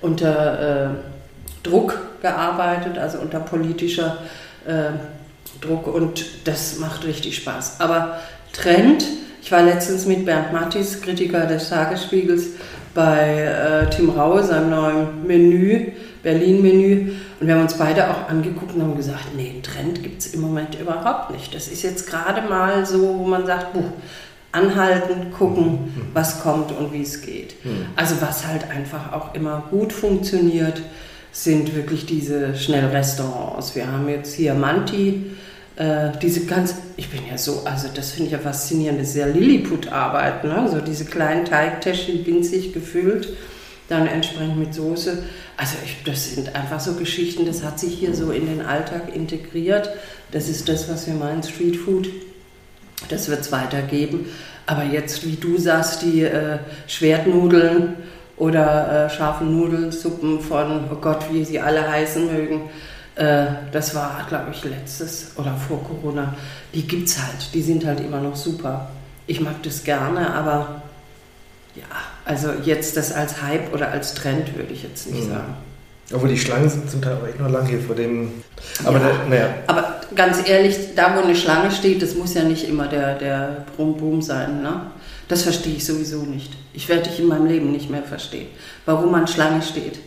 unter äh, Druck gearbeitet, also unter politischer äh, Druck und das macht richtig Spaß. Aber Trend, ich war letztens mit Bernd Mattis, Kritiker des Tagesspiegels, bei äh, Tim Raue, seinem neuen Menü, Berlin-Menü. Und wir haben uns beide auch angeguckt und haben gesagt, nee, einen Trend gibt es im Moment überhaupt nicht. Das ist jetzt gerade mal so, wo man sagt, buh, anhalten, gucken, was kommt und wie es geht. Hm. Also was halt einfach auch immer gut funktioniert, sind wirklich diese Schnellrestaurants. Wir haben jetzt hier Manti, äh, diese ganz, ich bin ja so, also das finde ich ja faszinierend, das ist ja Lilliput-Arbeit, ne? so diese kleinen Teigtäschchen winzig gefüllt, dann entsprechend mit Soße. Also ich, das sind einfach so Geschichten, das hat sich hier so in den Alltag integriert. Das ist das, was wir meinen, Street Food. Das wird es weitergeben. Aber jetzt, wie du sagst, die äh, Schwertnudeln oder äh, scharfen Nudelsuppen von, oh Gott, wie sie alle heißen mögen, äh, das war, glaube ich, letztes oder vor Corona. Die gibt es halt, die sind halt immer noch super. Ich mag das gerne, aber ja, also jetzt das als Hype oder als Trend würde ich jetzt nicht mhm. sagen. Obwohl die Schlangen sind zum Teil auch echt noch lang hier vor dem. Aber, ja, da, naja. aber ganz ehrlich, da wo eine Schlange steht, das muss ja nicht immer der, der Brumm-Boom sein. Ne? Das verstehe ich sowieso nicht. Ich werde dich in meinem Leben nicht mehr verstehen, warum man Schlange steht.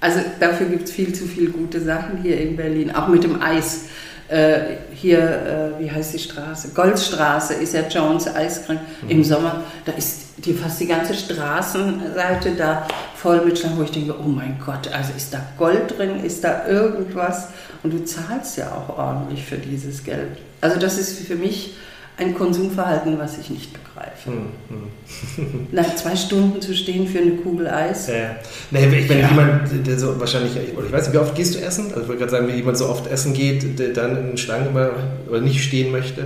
Also dafür gibt es viel zu viele gute Sachen hier in Berlin, auch mit dem Eis. Äh, hier, äh, wie heißt die Straße? Goldstraße ist ja Jones Eiscreme. Mhm. Im Sommer, da ist die, fast die ganze Straßenseite da voll mit Schlangen, wo ich denke, oh mein Gott, also ist da Gold drin, ist da irgendwas? Und du zahlst ja auch ordentlich für dieses Geld. Also das ist für mich ein Konsumverhalten, was ich nicht begreife. Hm, hm. *laughs* Nach zwei Stunden zu stehen für eine Kugel Eis. Ja. Nee, ich meine, ja. jemand, der so wahrscheinlich, oder ich weiß nicht, wie oft gehst du essen? Also ich wollte gerade sagen, wenn jemand so oft essen geht, der dann in Schlangen immer oder nicht stehen möchte.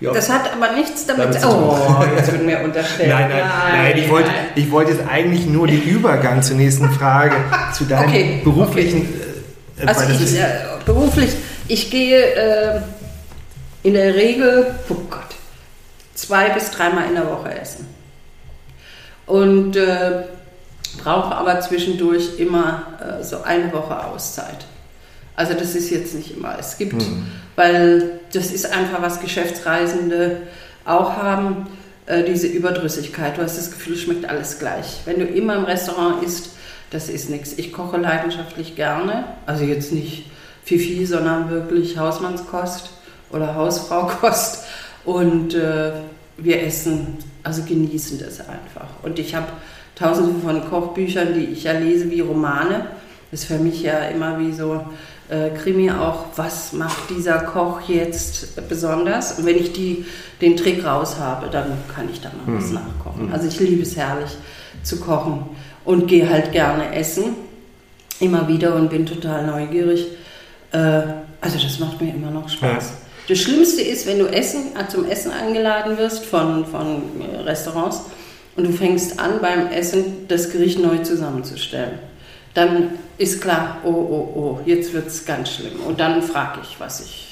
Das hat aber nichts damit, damit zu tun. Oh, jetzt wird mir *laughs* unterstellt. Nein, nein, nein, nein, ich, wollte, ich wollte jetzt eigentlich nur den Übergang zur nächsten Frage, zu deinem okay, beruflichen. Okay. Äh, also ich, äh, beruflich, ich gehe. Äh, in der Regel, oh Gott, zwei bis dreimal in der Woche essen. Und äh, brauche aber zwischendurch immer äh, so eine Woche Auszeit. Also das ist jetzt nicht immer. Es gibt, mhm. weil das ist einfach was Geschäftsreisende auch haben, äh, diese Überdrüssigkeit. Du hast das Gefühl, es schmeckt alles gleich. Wenn du immer im Restaurant isst, das ist nichts. Ich koche leidenschaftlich gerne, also jetzt nicht Fifi, sondern wirklich Hausmannskost oder Hausfraukost und äh, wir essen, also genießen das einfach. Und ich habe tausende von Kochbüchern, die ich ja lese wie Romane. Das ist für mich ja immer wie so äh, Krimi auch, was macht dieser Koch jetzt besonders? Und wenn ich die, den Trick raus habe, dann kann ich da mal was mhm. nachkochen. Hm. Also ich liebe es herrlich zu kochen und gehe halt gerne essen, immer wieder und bin total neugierig. Äh, also das macht mir immer noch Spaß. Ja. Das Schlimmste ist, wenn du Essen, äh, zum Essen eingeladen wirst von, von äh, Restaurants und du fängst an, beim Essen das Gericht neu zusammenzustellen. Dann ist klar, oh, oh, oh, jetzt wird es ganz schlimm. Und dann frage ich, was ich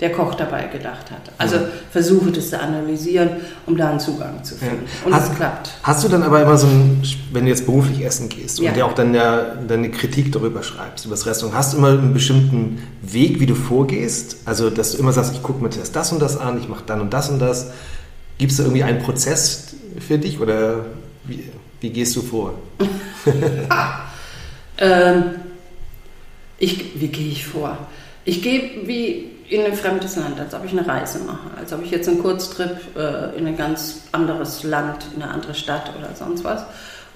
der Koch dabei gedacht hat. Also ja. versuche das zu analysieren, um da einen Zugang zu finden. Ja. Und es klappt. Hast du dann aber immer so ein, wenn du jetzt beruflich essen gehst ja. und dir auch dann ja, deine Kritik darüber schreibst, über das Restaurant, hast du immer einen bestimmten Weg, wie du vorgehst? Also, dass du immer sagst, ich gucke mir das, das und das an, ich mache dann und das und das. Gibt es da irgendwie einen Prozess für dich oder wie, wie gehst du vor? *laughs* *laughs* ähm, ich, wie gehe ich vor? Ich gehe wie in ein fremdes Land, als ob ich eine Reise mache, als ob ich jetzt einen Kurztrip äh, in ein ganz anderes Land, in eine andere Stadt oder sonst was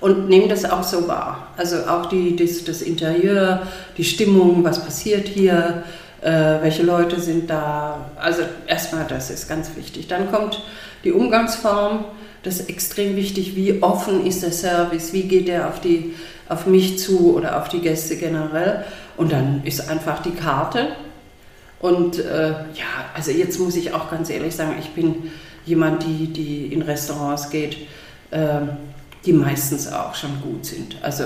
und nehme das auch so wahr. Also auch die, das, das Interieur, die Stimmung, was passiert hier, Äh, welche Leute sind da? Also erstmal, das ist ganz wichtig. Dann kommt die Umgangsform. Das ist extrem wichtig. Wie offen ist der Service? Wie geht der auf, die, auf mich zu oder auf die Gäste generell? Und dann ist einfach die Karte. Und äh, ja, also jetzt muss ich auch ganz ehrlich sagen, ich bin jemand, die, die in Restaurants geht, äh, die meistens auch schon gut sind. Also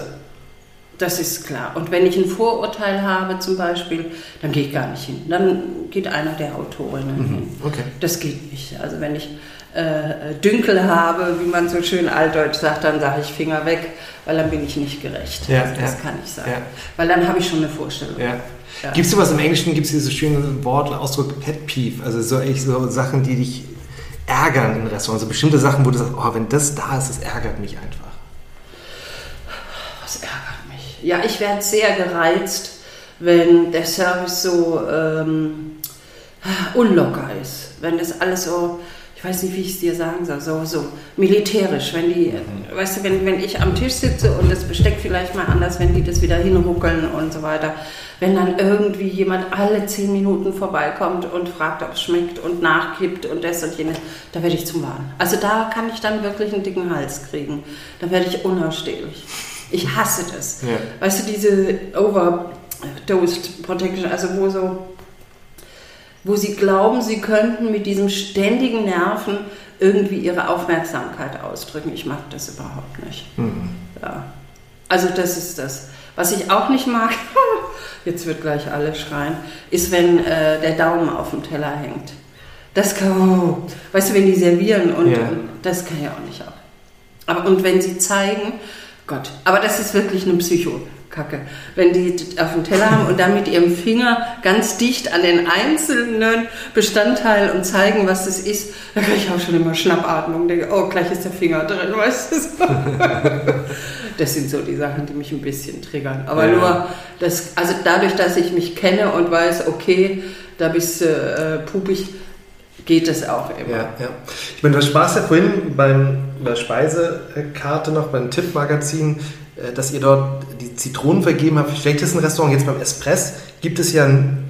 das ist klar. Und wenn ich ein Vorurteil habe zum Beispiel, dann gehe ich gar nicht hin. Dann geht einer der Autorinnen mhm. hin. Okay. Das geht nicht. Also wenn ich äh, Dünkel habe, wie man so schön altdeutsch sagt, dann sage ich Finger weg, weil dann bin ich nicht gerecht. Ja, also das ja, kann ich sagen. Ja. Weil dann habe ich schon eine Vorstellung. Ja. Ja. Gibt es sowas im Englischen, gibt es dieses schöne Wort, Ausdruck Pet Peeve, also so, echt so Sachen, die dich ärgern in Restaurants, so bestimmte Sachen, wo du sagst, oh, wenn das da ist, das ärgert mich einfach. Was ärgert mich? Ja, ich werde sehr gereizt, wenn der Service so ähm, unlocker ist, wenn das alles so weiß nicht, wie ich es dir sagen soll, so, so militärisch. Wenn die, mhm. weißt du, wenn, wenn ich am Tisch sitze und das Besteck vielleicht mal anders, wenn die das wieder hinruckeln und so weiter. Wenn dann irgendwie jemand alle zehn Minuten vorbeikommt und fragt, ob es schmeckt und nachgibt und das und jenes, da werde ich zum Wahn. Also da kann ich dann wirklich einen dicken Hals kriegen. Da werde ich unausstehlich. Ich hasse das. Ja. Weißt du, diese Overdosed Protection, also wo so wo sie glauben, sie könnten mit diesem ständigen Nerven irgendwie ihre Aufmerksamkeit ausdrücken. Ich mag das überhaupt nicht. Mhm. Ja. Also das ist das. Was ich auch nicht mag, *laughs* jetzt wird gleich alle schreien, ist, wenn äh, der Daumen auf dem Teller hängt. Das kann, oh, weißt du, wenn die servieren und, ja. und das kann ich auch nicht ab. Aber und wenn sie zeigen, Gott, aber das ist wirklich eine Psycho. Kacke. Wenn die auf dem Teller haben und dann mit ihrem Finger ganz dicht an den einzelnen Bestandteil und zeigen, was das ist, da kriege ich auch schon immer Schnappatmung. Denke, oh, gleich ist der Finger drin, weißt du? *laughs* das sind so die Sachen, die mich ein bisschen triggern. Aber ja. nur, das, also dadurch, dass ich mich kenne und weiß, okay, da bist du äh, pupig, geht es auch immer. Ja, ja. Ich meine, du sprachst ja vorhin beim, bei der Speisekarte noch, beim Tippmagazin dass ihr dort die Zitronen vergeben habt. Ein Restaurant jetzt beim Espress, gibt es ja ein,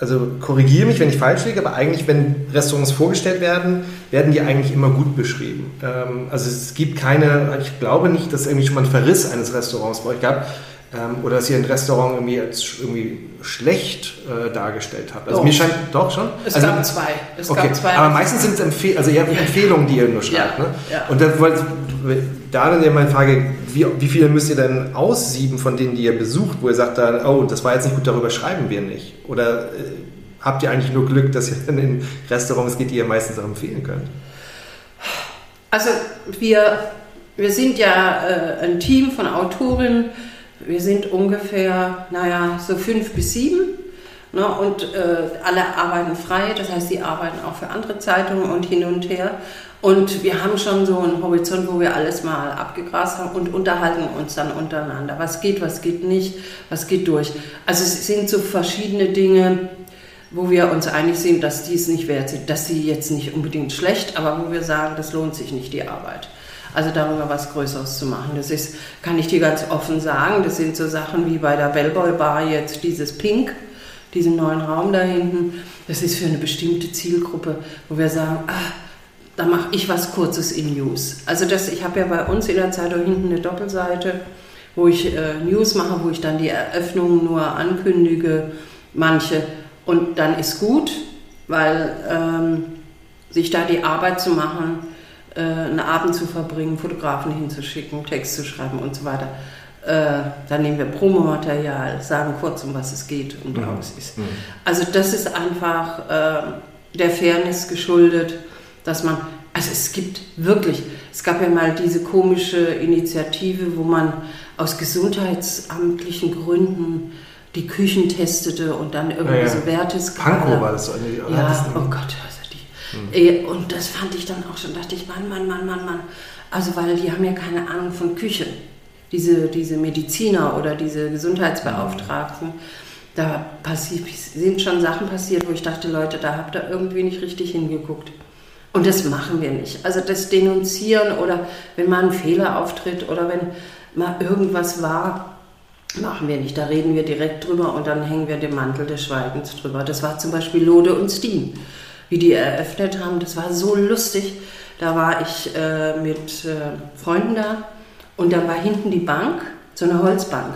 also korrigiere mich, wenn ich falsch liege, aber eigentlich, wenn Restaurants vorgestellt werden, werden die eigentlich immer gut beschrieben. Ähm, also es gibt keine, ich glaube nicht, dass es irgendwie schon mal ein Verriss eines Restaurants bei euch gab ähm, oder dass ihr ein Restaurant irgendwie als irgendwie schlecht äh, dargestellt habt. Also doch. mir scheint doch schon. Es also, gab zwei. Es okay. gab zwei. Aber meistens sind es Empfehl also ihr Empfehlungen, die ihr nur schreibt. Ja. Ne? Ja. Und wollte da dann ja meine Frage, wie, wie viele müsst ihr denn aussieben von denen, die ihr besucht, wo ihr sagt, dann, oh, das war jetzt nicht gut, darüber schreiben wir nicht? Oder äh, habt ihr eigentlich nur Glück, dass ihr *laughs* dann in Restaurants geht, die ihr meistens auch empfehlen könnt? Also wir, wir sind ja äh, ein Team von Autorinnen, wir sind ungefähr, naja, so fünf bis sieben. Ne, und äh, alle arbeiten frei, das heißt, sie arbeiten auch für andere Zeitungen und hin und her. Und wir haben schon so einen Horizont, wo wir alles mal abgegrast haben und unterhalten uns dann untereinander. Was geht, was geht nicht, was geht durch. Also es sind so verschiedene Dinge, wo wir uns einig sind, dass die es nicht wert sind, dass sie jetzt nicht unbedingt schlecht, aber wo wir sagen, das lohnt sich nicht, die Arbeit. Also darüber was Größeres zu machen. Das ist, kann ich dir ganz offen sagen, das sind so Sachen wie bei der Bellboy Bar jetzt dieses Pink, diesen neuen Raum da hinten. Das ist für eine bestimmte Zielgruppe, wo wir sagen, ah, da mache ich was Kurzes in News. Also das, ich habe ja bei uns in der Zeitung hinten eine Doppelseite, wo ich äh, News mache, wo ich dann die Eröffnungen nur ankündige, manche. Und dann ist gut, weil ähm, sich da die Arbeit zu machen, äh, einen Abend zu verbringen, Fotografen hinzuschicken, Text zu schreiben und so weiter. Äh, dann nehmen wir Promomaterial, sagen kurz, um was es geht und mhm. aus ist. Mhm. Also das ist einfach äh, der Fairness geschuldet dass man, also es gibt wirklich, es gab ja mal diese komische Initiative, wo man aus gesundheitsamtlichen Gründen die Küchen testete und dann irgendwie ja, ja. so Werteskala. Pankow war das so eine, Ja, das oh Gott, also die. Hm. Und das fand ich dann auch schon, dachte ich, Mann, Mann, Mann, Mann, Mann. Also weil die haben ja keine Ahnung von Küche. Diese, diese Mediziner oder diese Gesundheitsbeauftragten, da sind schon Sachen passiert, wo ich dachte, Leute, da habt ihr irgendwie nicht richtig hingeguckt. Und das machen wir nicht. Also das Denunzieren oder wenn mal ein Fehler auftritt oder wenn mal irgendwas war, Machen wir nicht, da reden wir direkt drüber und dann hängen wir den Mantel des Schweigens drüber. Das war zum Beispiel Lode und Steen, wie die eröffnet haben. Das war so lustig. Da war ich äh, mit äh, Freunden da und dann war hinten die Bank, so eine Holzbank,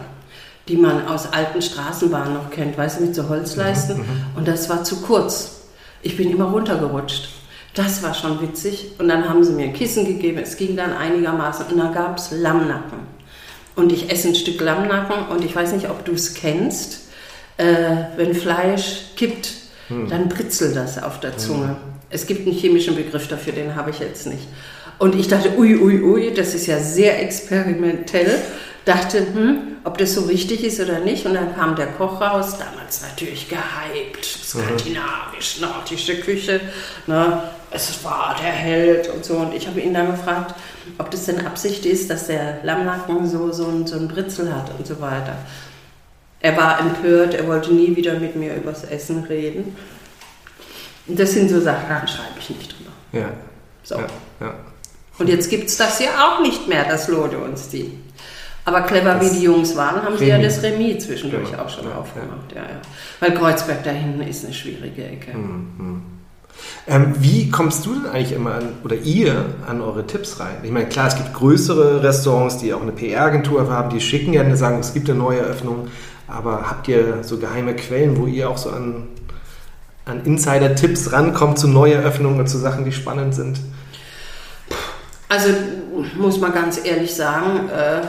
die man aus alten Straßenbahnen noch kennt, weißt du, mit so Holzleisten. Mhm, mhm. und das war zu kurz. Ich bin immer runtergerutscht. Das war schon witzig. Und dann haben sie mir ein Kissen gegeben. Es ging dann einigermaßen. Und dann gab es Lammnacken. Und ich esse ein Stück Lammnacken. Und ich weiß nicht, ob du es kennst. Äh, wenn Fleisch kippt, hm. dann britzelt das auf der Zunge. Hm. Es gibt einen chemischen Begriff dafür, den habe ich jetzt nicht. Und ich dachte, ui, ui, ui, das ist ja sehr experimentell dachte, hm, ob das so richtig ist oder nicht. Und dann kam der Koch raus, damals natürlich gehypt, skandinavisch, nordische Küche. Ne? Es war der Held und so. Und ich habe ihn dann gefragt, ob das denn Absicht ist, dass der Lammnacken so, so, ein, so ein Britzel hat und so weiter. Er war empört, er wollte nie wieder mit mir übers Essen reden. Und das sind so Sachen, da schreibe ich nicht drüber. Ja. So. Ja, ja. Und jetzt gibt es das ja auch nicht mehr, das Lode und Stil. Aber clever das wie die Jungs waren, haben sie ja das Remis zwischendurch genau. auch schon ja, aufgemacht. Ja. Ja, Weil Kreuzberg da hinten ist eine schwierige Ecke. Mhm. Ähm, wie kommst du denn eigentlich immer an, oder ihr an eure Tipps rein? Ich meine, klar, es gibt größere Restaurants, die auch eine PR-Agentur haben, die schicken ja, sagen, es gibt eine neue Eröffnung. Aber habt ihr so geheime Quellen, wo ihr auch so an, an Insider-Tipps rankommt zu Neueröffnungen und zu Sachen, die spannend sind? Also muss man ganz ehrlich sagen, äh,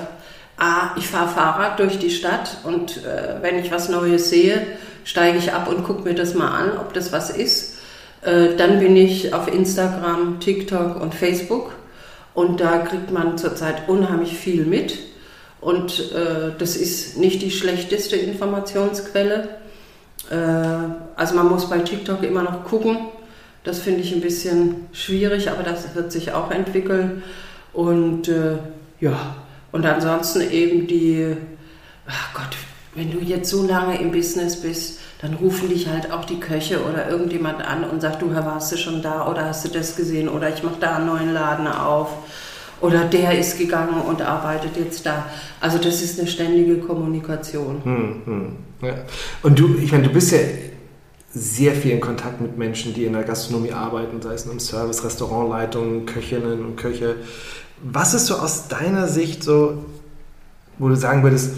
A, ich fahre Fahrrad durch die Stadt und äh, wenn ich was Neues sehe, steige ich ab und gucke mir das mal an, ob das was ist. Äh, dann bin ich auf Instagram, TikTok und Facebook und da kriegt man zurzeit unheimlich viel mit. Und äh, das ist nicht die schlechteste Informationsquelle. Äh, also man muss bei TikTok immer noch gucken. Das finde ich ein bisschen schwierig, aber das wird sich auch entwickeln. Und ja, und ansonsten eben die, ach Gott, wenn du jetzt so lange im Business bist, dann rufen dich halt auch die Köche oder irgendjemand an und sagt, du, warst du schon da oder hast du das gesehen oder ich mache da einen neuen Laden auf oder der ist gegangen und arbeitet jetzt da. Also das ist eine ständige Kommunikation. Hm, hm, ja. Und du, ich meine, du bist ja sehr viel in Kontakt mit Menschen, die in der Gastronomie arbeiten, sei es im Service, Restaurantleitungen, Köchinnen und Köche. Was ist so aus deiner Sicht so, wo du sagen würdest,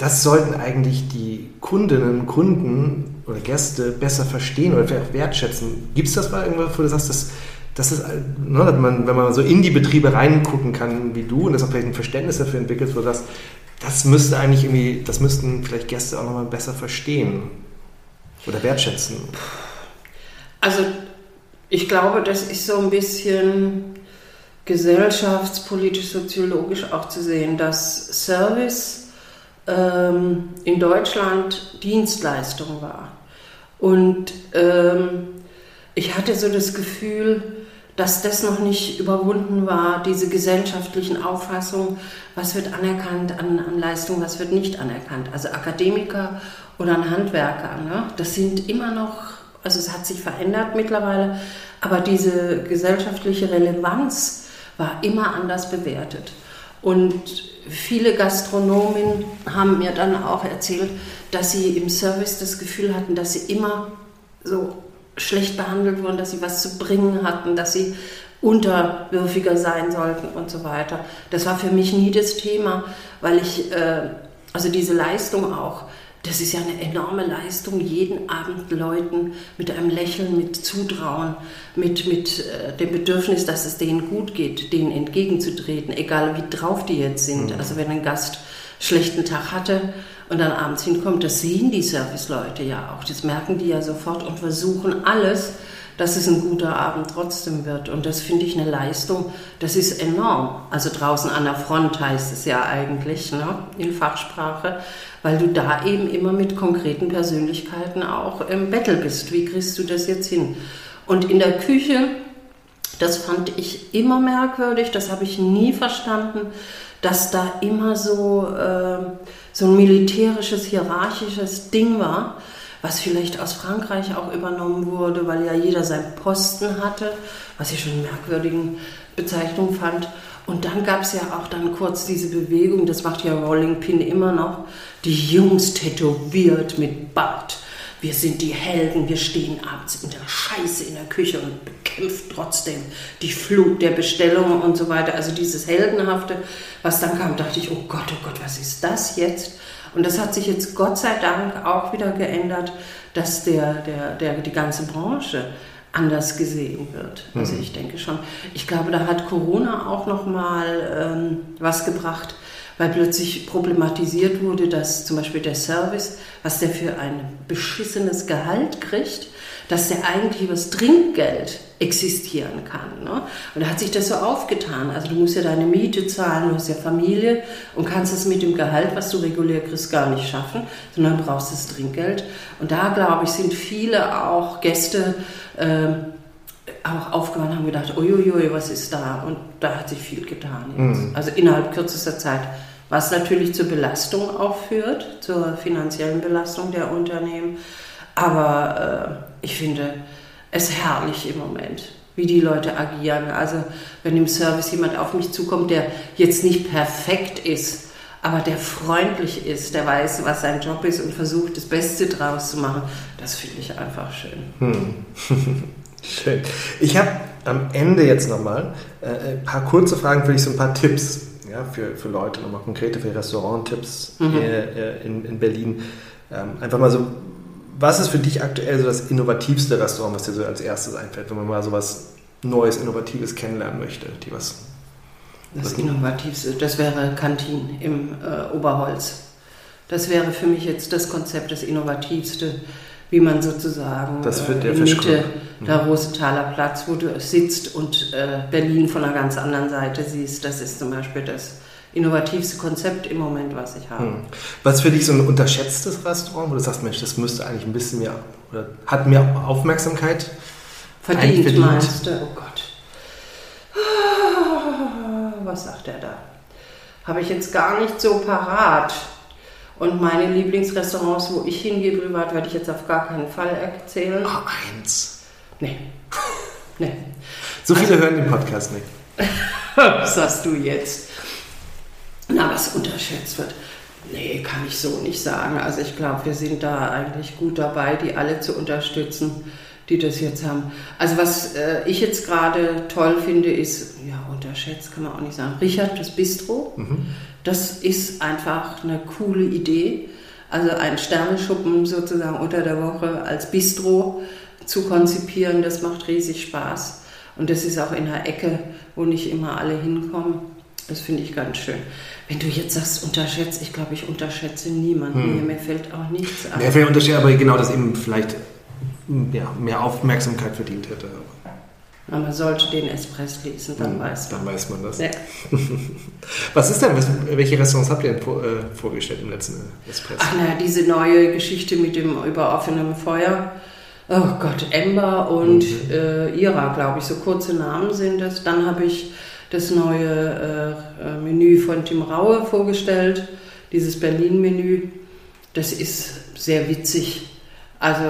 das sollten eigentlich die Kundinnen und Kunden oder Gäste besser verstehen oder vielleicht wertschätzen? Gibt es das mal irgendwo, wo du sagst, dass, dass es, ne, dass man, wenn man so in die Betriebe reingucken kann wie du und das auch vielleicht ein Verständnis dafür entwickelt, wo du sagst, das müsste eigentlich irgendwie, das müssten vielleicht Gäste auch nochmal besser verstehen oder wertschätzen? Also ich glaube, das ist so ein bisschen gesellschaftspolitisch, soziologisch auch zu sehen, dass Service ähm, in Deutschland Dienstleistung war. Und ähm, ich hatte so das Gefühl, dass das noch nicht überwunden war, diese gesellschaftlichen Auffassungen, was wird anerkannt an, an Leistung, was wird nicht anerkannt. Also Akademiker oder ein Handwerker, ne? das sind immer noch, also es hat sich verändert mittlerweile, aber diese gesellschaftliche Relevanz war immer anders bewertet. Und viele Gastronomen haben mir dann auch erzählt, dass sie im Service das Gefühl hatten, dass sie immer so schlecht behandelt wurden, dass sie was zu bringen hatten, dass sie unterwürfiger sein sollten und so weiter. Das war für mich nie das Thema, weil ich äh, also diese Leistung auch das ist ja eine enorme Leistung, jeden Abend Leuten mit einem Lächeln, mit Zutrauen, mit, mit äh, dem Bedürfnis, dass es denen gut geht, denen entgegenzutreten, egal wie drauf die jetzt sind. Mhm. Also wenn ein Gast schlechten Tag hatte und dann abends hinkommt, das sehen die Serviceleute ja auch, das merken die ja sofort und versuchen alles, dass es ein guter Abend trotzdem wird. Und das finde ich eine Leistung, das ist enorm. Also draußen an der Front heißt es ja eigentlich ne, in Fachsprache weil du da eben immer mit konkreten Persönlichkeiten auch im Battle bist. Wie kriegst du das jetzt hin? Und in der Küche, das fand ich immer merkwürdig, das habe ich nie verstanden, dass da immer so, äh, so ein militärisches, hierarchisches Ding war, was vielleicht aus Frankreich auch übernommen wurde, weil ja jeder seinen Posten hatte, was ich schon eine merkwürdige Bezeichnung fand. Und dann gab es ja auch dann kurz diese Bewegung, das macht ja Rolling Pin immer noch, die Jungs tätowiert mit Bart. Wir sind die Helden, wir stehen abends in der Scheiße in der Küche und bekämpfen trotzdem die Flut der Bestellungen und so weiter. Also dieses Heldenhafte, was dann kam, dachte ich, oh Gott, oh Gott, was ist das jetzt? Und das hat sich jetzt Gott sei Dank auch wieder geändert, dass der, der, der, die ganze Branche anders gesehen wird. Also mhm. ich denke schon. Ich glaube, da hat Corona auch noch mal ähm, was gebracht, weil plötzlich problematisiert wurde, dass zum Beispiel der Service, was der für ein beschissenes Gehalt kriegt, dass der eigentlich über das Trinkgeld existieren kann. Ne? Und da hat sich das so aufgetan. Also du musst ja deine Miete zahlen, du hast ja Familie und kannst es mit dem Gehalt, was du regulär kriegst, gar nicht schaffen, sondern brauchst das Trinkgeld. Und da, glaube ich, sind viele auch Gäste äh, auch und haben gedacht, uiuiui, was ist da? Und da hat sich viel getan jetzt. Mhm. Also innerhalb kürzester Zeit. Was natürlich zur Belastung auch führt, zur finanziellen Belastung der Unternehmen. Aber äh, ich finde es herrlich im Moment, wie die Leute agieren. Also wenn im Service jemand auf mich zukommt, der jetzt nicht perfekt ist, aber der freundlich ist, der weiß, was sein Job ist und versucht, das Beste draus zu machen, das finde ich einfach schön. Hm. *laughs* schön. Ich habe am Ende jetzt nochmal äh, ein paar kurze Fragen, vielleicht so ein paar Tipps ja, für, für Leute, nochmal konkrete für Restauranttipps mhm. hier, in, in Berlin. Ähm, einfach mal so was ist für dich aktuell so das innovativste Restaurant, was dir so als erstes einfällt, wenn man mal so was Neues, Innovatives kennenlernen möchte? Die was, das Innovativste, das wäre Kantin im äh, Oberholz. Das wäre für mich jetzt das Konzept, das Innovativste, wie man sozusagen das wird der in Mitte mhm. der Rosenthaler Platz, wo du sitzt und äh, Berlin von einer ganz anderen Seite siehst, das ist zum Beispiel das innovativste Konzept im Moment, was ich habe. Hm. Was für dich so ein unterschätztes Restaurant, wo du sagst, Mensch, das müsste eigentlich ein bisschen mehr oder hat mehr Aufmerksamkeit verdient, verdient. meinst du? Oh Gott. Was sagt er da? Habe ich jetzt gar nicht so parat. Und meine Lieblingsrestaurants, wo ich hingehe privat, werde ich jetzt auf gar keinen Fall erzählen. Oh, eins. Nee. nee. So viele also, hören den Podcast nicht. *laughs* Was sagst du jetzt? Na, was unterschätzt wird. Nee, kann ich so nicht sagen. Also ich glaube, wir sind da eigentlich gut dabei, die alle zu unterstützen, die das jetzt haben. Also was äh, ich jetzt gerade toll finde, ist, ja, unterschätzt kann man auch nicht sagen, Richard, das Bistro. Mhm. Das ist einfach eine coole Idee. Also ein Sternenschuppen sozusagen unter der Woche als Bistro zu konzipieren, das macht riesig Spaß. Und das ist auch in einer Ecke, wo nicht immer alle hinkommen. Das finde ich ganz schön. Wenn du jetzt sagst, unterschätzt, ich glaube, ich unterschätze niemanden. Hm. Mir, fällt auch nichts an. Ja, vielleicht aber genau, dass eben vielleicht ja, mehr Aufmerksamkeit verdient hätte. Aber man sollte den Espresso lesen, dann hm, weiß man. Dann weiß man das. Ja. *laughs* was ist denn, welche Restaurants habt ihr denn äh, vorgestellt im letzten Espresso? Ach na, diese neue Geschichte mit dem über offenem Feuer. Oh Gott, Ember und mhm. äh, Ira, glaube ich, so kurze Namen sind das. Dann habe ich das neue äh, äh, Menü von Tim Raue vorgestellt, dieses Berlin-Menü. Das ist sehr witzig. Also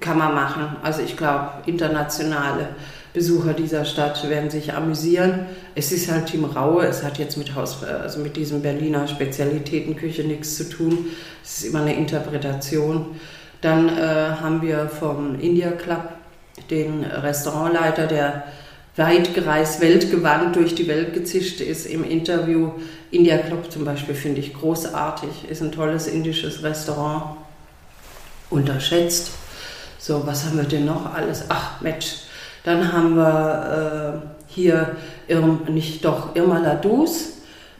kann man machen. Also ich glaube, internationale Besucher dieser Stadt werden sich amüsieren. Es ist halt Tim Raue, es hat jetzt mit, Haus, also mit diesem Berliner Spezialitätenküche nichts zu tun. Es ist immer eine Interpretation. Dann äh, haben wir vom India Club den Restaurantleiter, der weit gereist, weltgewandt durch die Welt gezischt ist im Interview. India Club zum Beispiel finde ich großartig, ist ein tolles indisches Restaurant, unterschätzt. So, was haben wir denn noch alles? Ach, Mensch, dann haben wir äh, hier Irm, nicht doch Irma Ladus.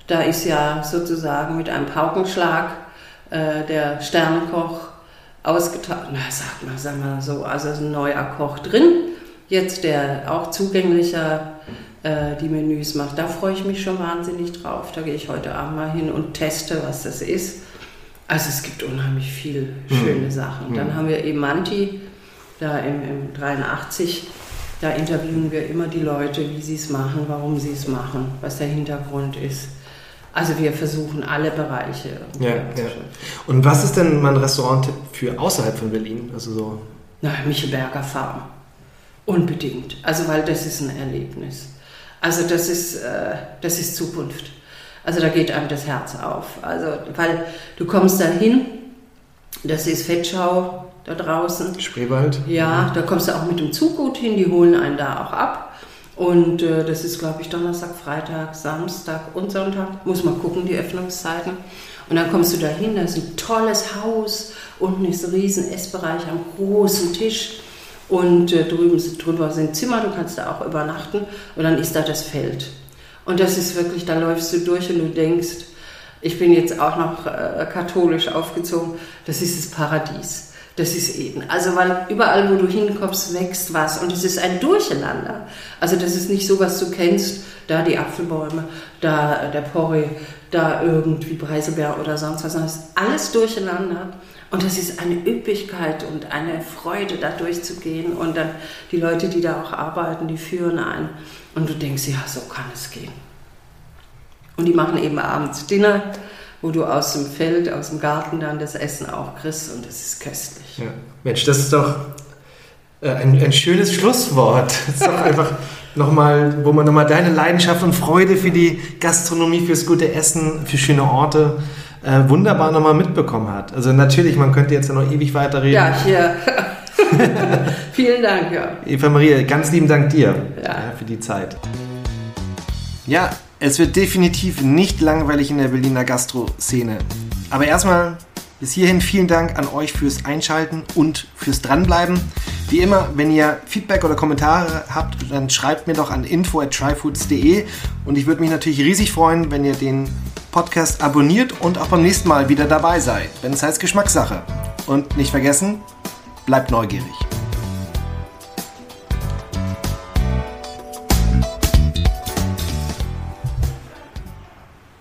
Da ist ja sozusagen mit einem Paukenschlag äh, der Sternekoch ausgetauscht. Na, sag mal, sag mal so, also ist ein neuer Koch drin jetzt, der auch zugänglicher äh, die Menüs macht. Da freue ich mich schon wahnsinnig drauf. Da gehe ich heute Abend mal hin und teste, was das ist. Also es gibt unheimlich viele schöne mhm. Sachen. Dann mhm. haben wir Emanti, da im, im 83. Da interviewen wir immer die Leute, wie sie es machen, warum sie es machen, was der Hintergrund ist. Also wir versuchen alle Bereiche. Ja, ja. Und was ist denn mein Restaurant für außerhalb von Berlin? Also so. Na, Michelberger Farm. Unbedingt. Also, weil das ist ein Erlebnis. Also das ist, äh, das ist Zukunft. Also da geht einem das Herz auf. Also, weil du kommst da hin, das ist Fettschau da draußen. Spreewald? Ja, da kommst du auch mit dem Zug gut hin, die holen einen da auch ab. Und äh, das ist, glaube ich, Donnerstag, Freitag, Samstag und Sonntag. Muss man gucken, die Öffnungszeiten. Und dann kommst du da hin, da ist ein tolles Haus, unten ist ein riesen Essbereich am großen Tisch. Und äh, drüben drüber sind Zimmer, du kannst da auch übernachten. Und dann ist da das Feld. Und das ist wirklich, da läufst du durch und du denkst, ich bin jetzt auch noch äh, katholisch aufgezogen, das ist das Paradies. Das ist Eden. Also, weil überall, wo du hinkommst, wächst was. Und es ist ein Durcheinander. Also, das ist nicht so, was du kennst, da die Apfelbäume, da der Porree, da irgendwie Preiselbeer oder sonst was. Das ist alles durcheinander. Und das ist eine Üppigkeit und eine Freude, da durchzugehen. Und dann die Leute, die da auch arbeiten, die führen ein. Und du denkst, ja, so kann es gehen. Und die machen eben abends Dinner, wo du aus dem Feld, aus dem Garten dann das Essen auch kriegst und das ist köstlich. Ja. Mensch, das ist doch äh, ein, ein schönes Schlusswort. Das ist doch *laughs* einfach nochmal, wo man nochmal deine Leidenschaft und Freude für die Gastronomie, fürs gute Essen, für schöne Orte äh, wunderbar nochmal mitbekommen hat. Also natürlich, man könnte jetzt ja noch ewig weiterreden. Ja, hier. *laughs* Vielen Dank, ja. Eva Maria, ganz lieben Dank dir ja. Ja, für die Zeit. Ja, es wird definitiv nicht langweilig in der Berliner Gastro-Szene. Aber erstmal bis hierhin vielen Dank an euch fürs Einschalten und fürs Dranbleiben. Wie immer, wenn ihr Feedback oder Kommentare habt, dann schreibt mir doch an info at tryfoods.de und ich würde mich natürlich riesig freuen, wenn ihr den Podcast abonniert und auch beim nächsten Mal wieder dabei seid, wenn es heißt Geschmackssache. Und nicht vergessen, bleibt neugierig.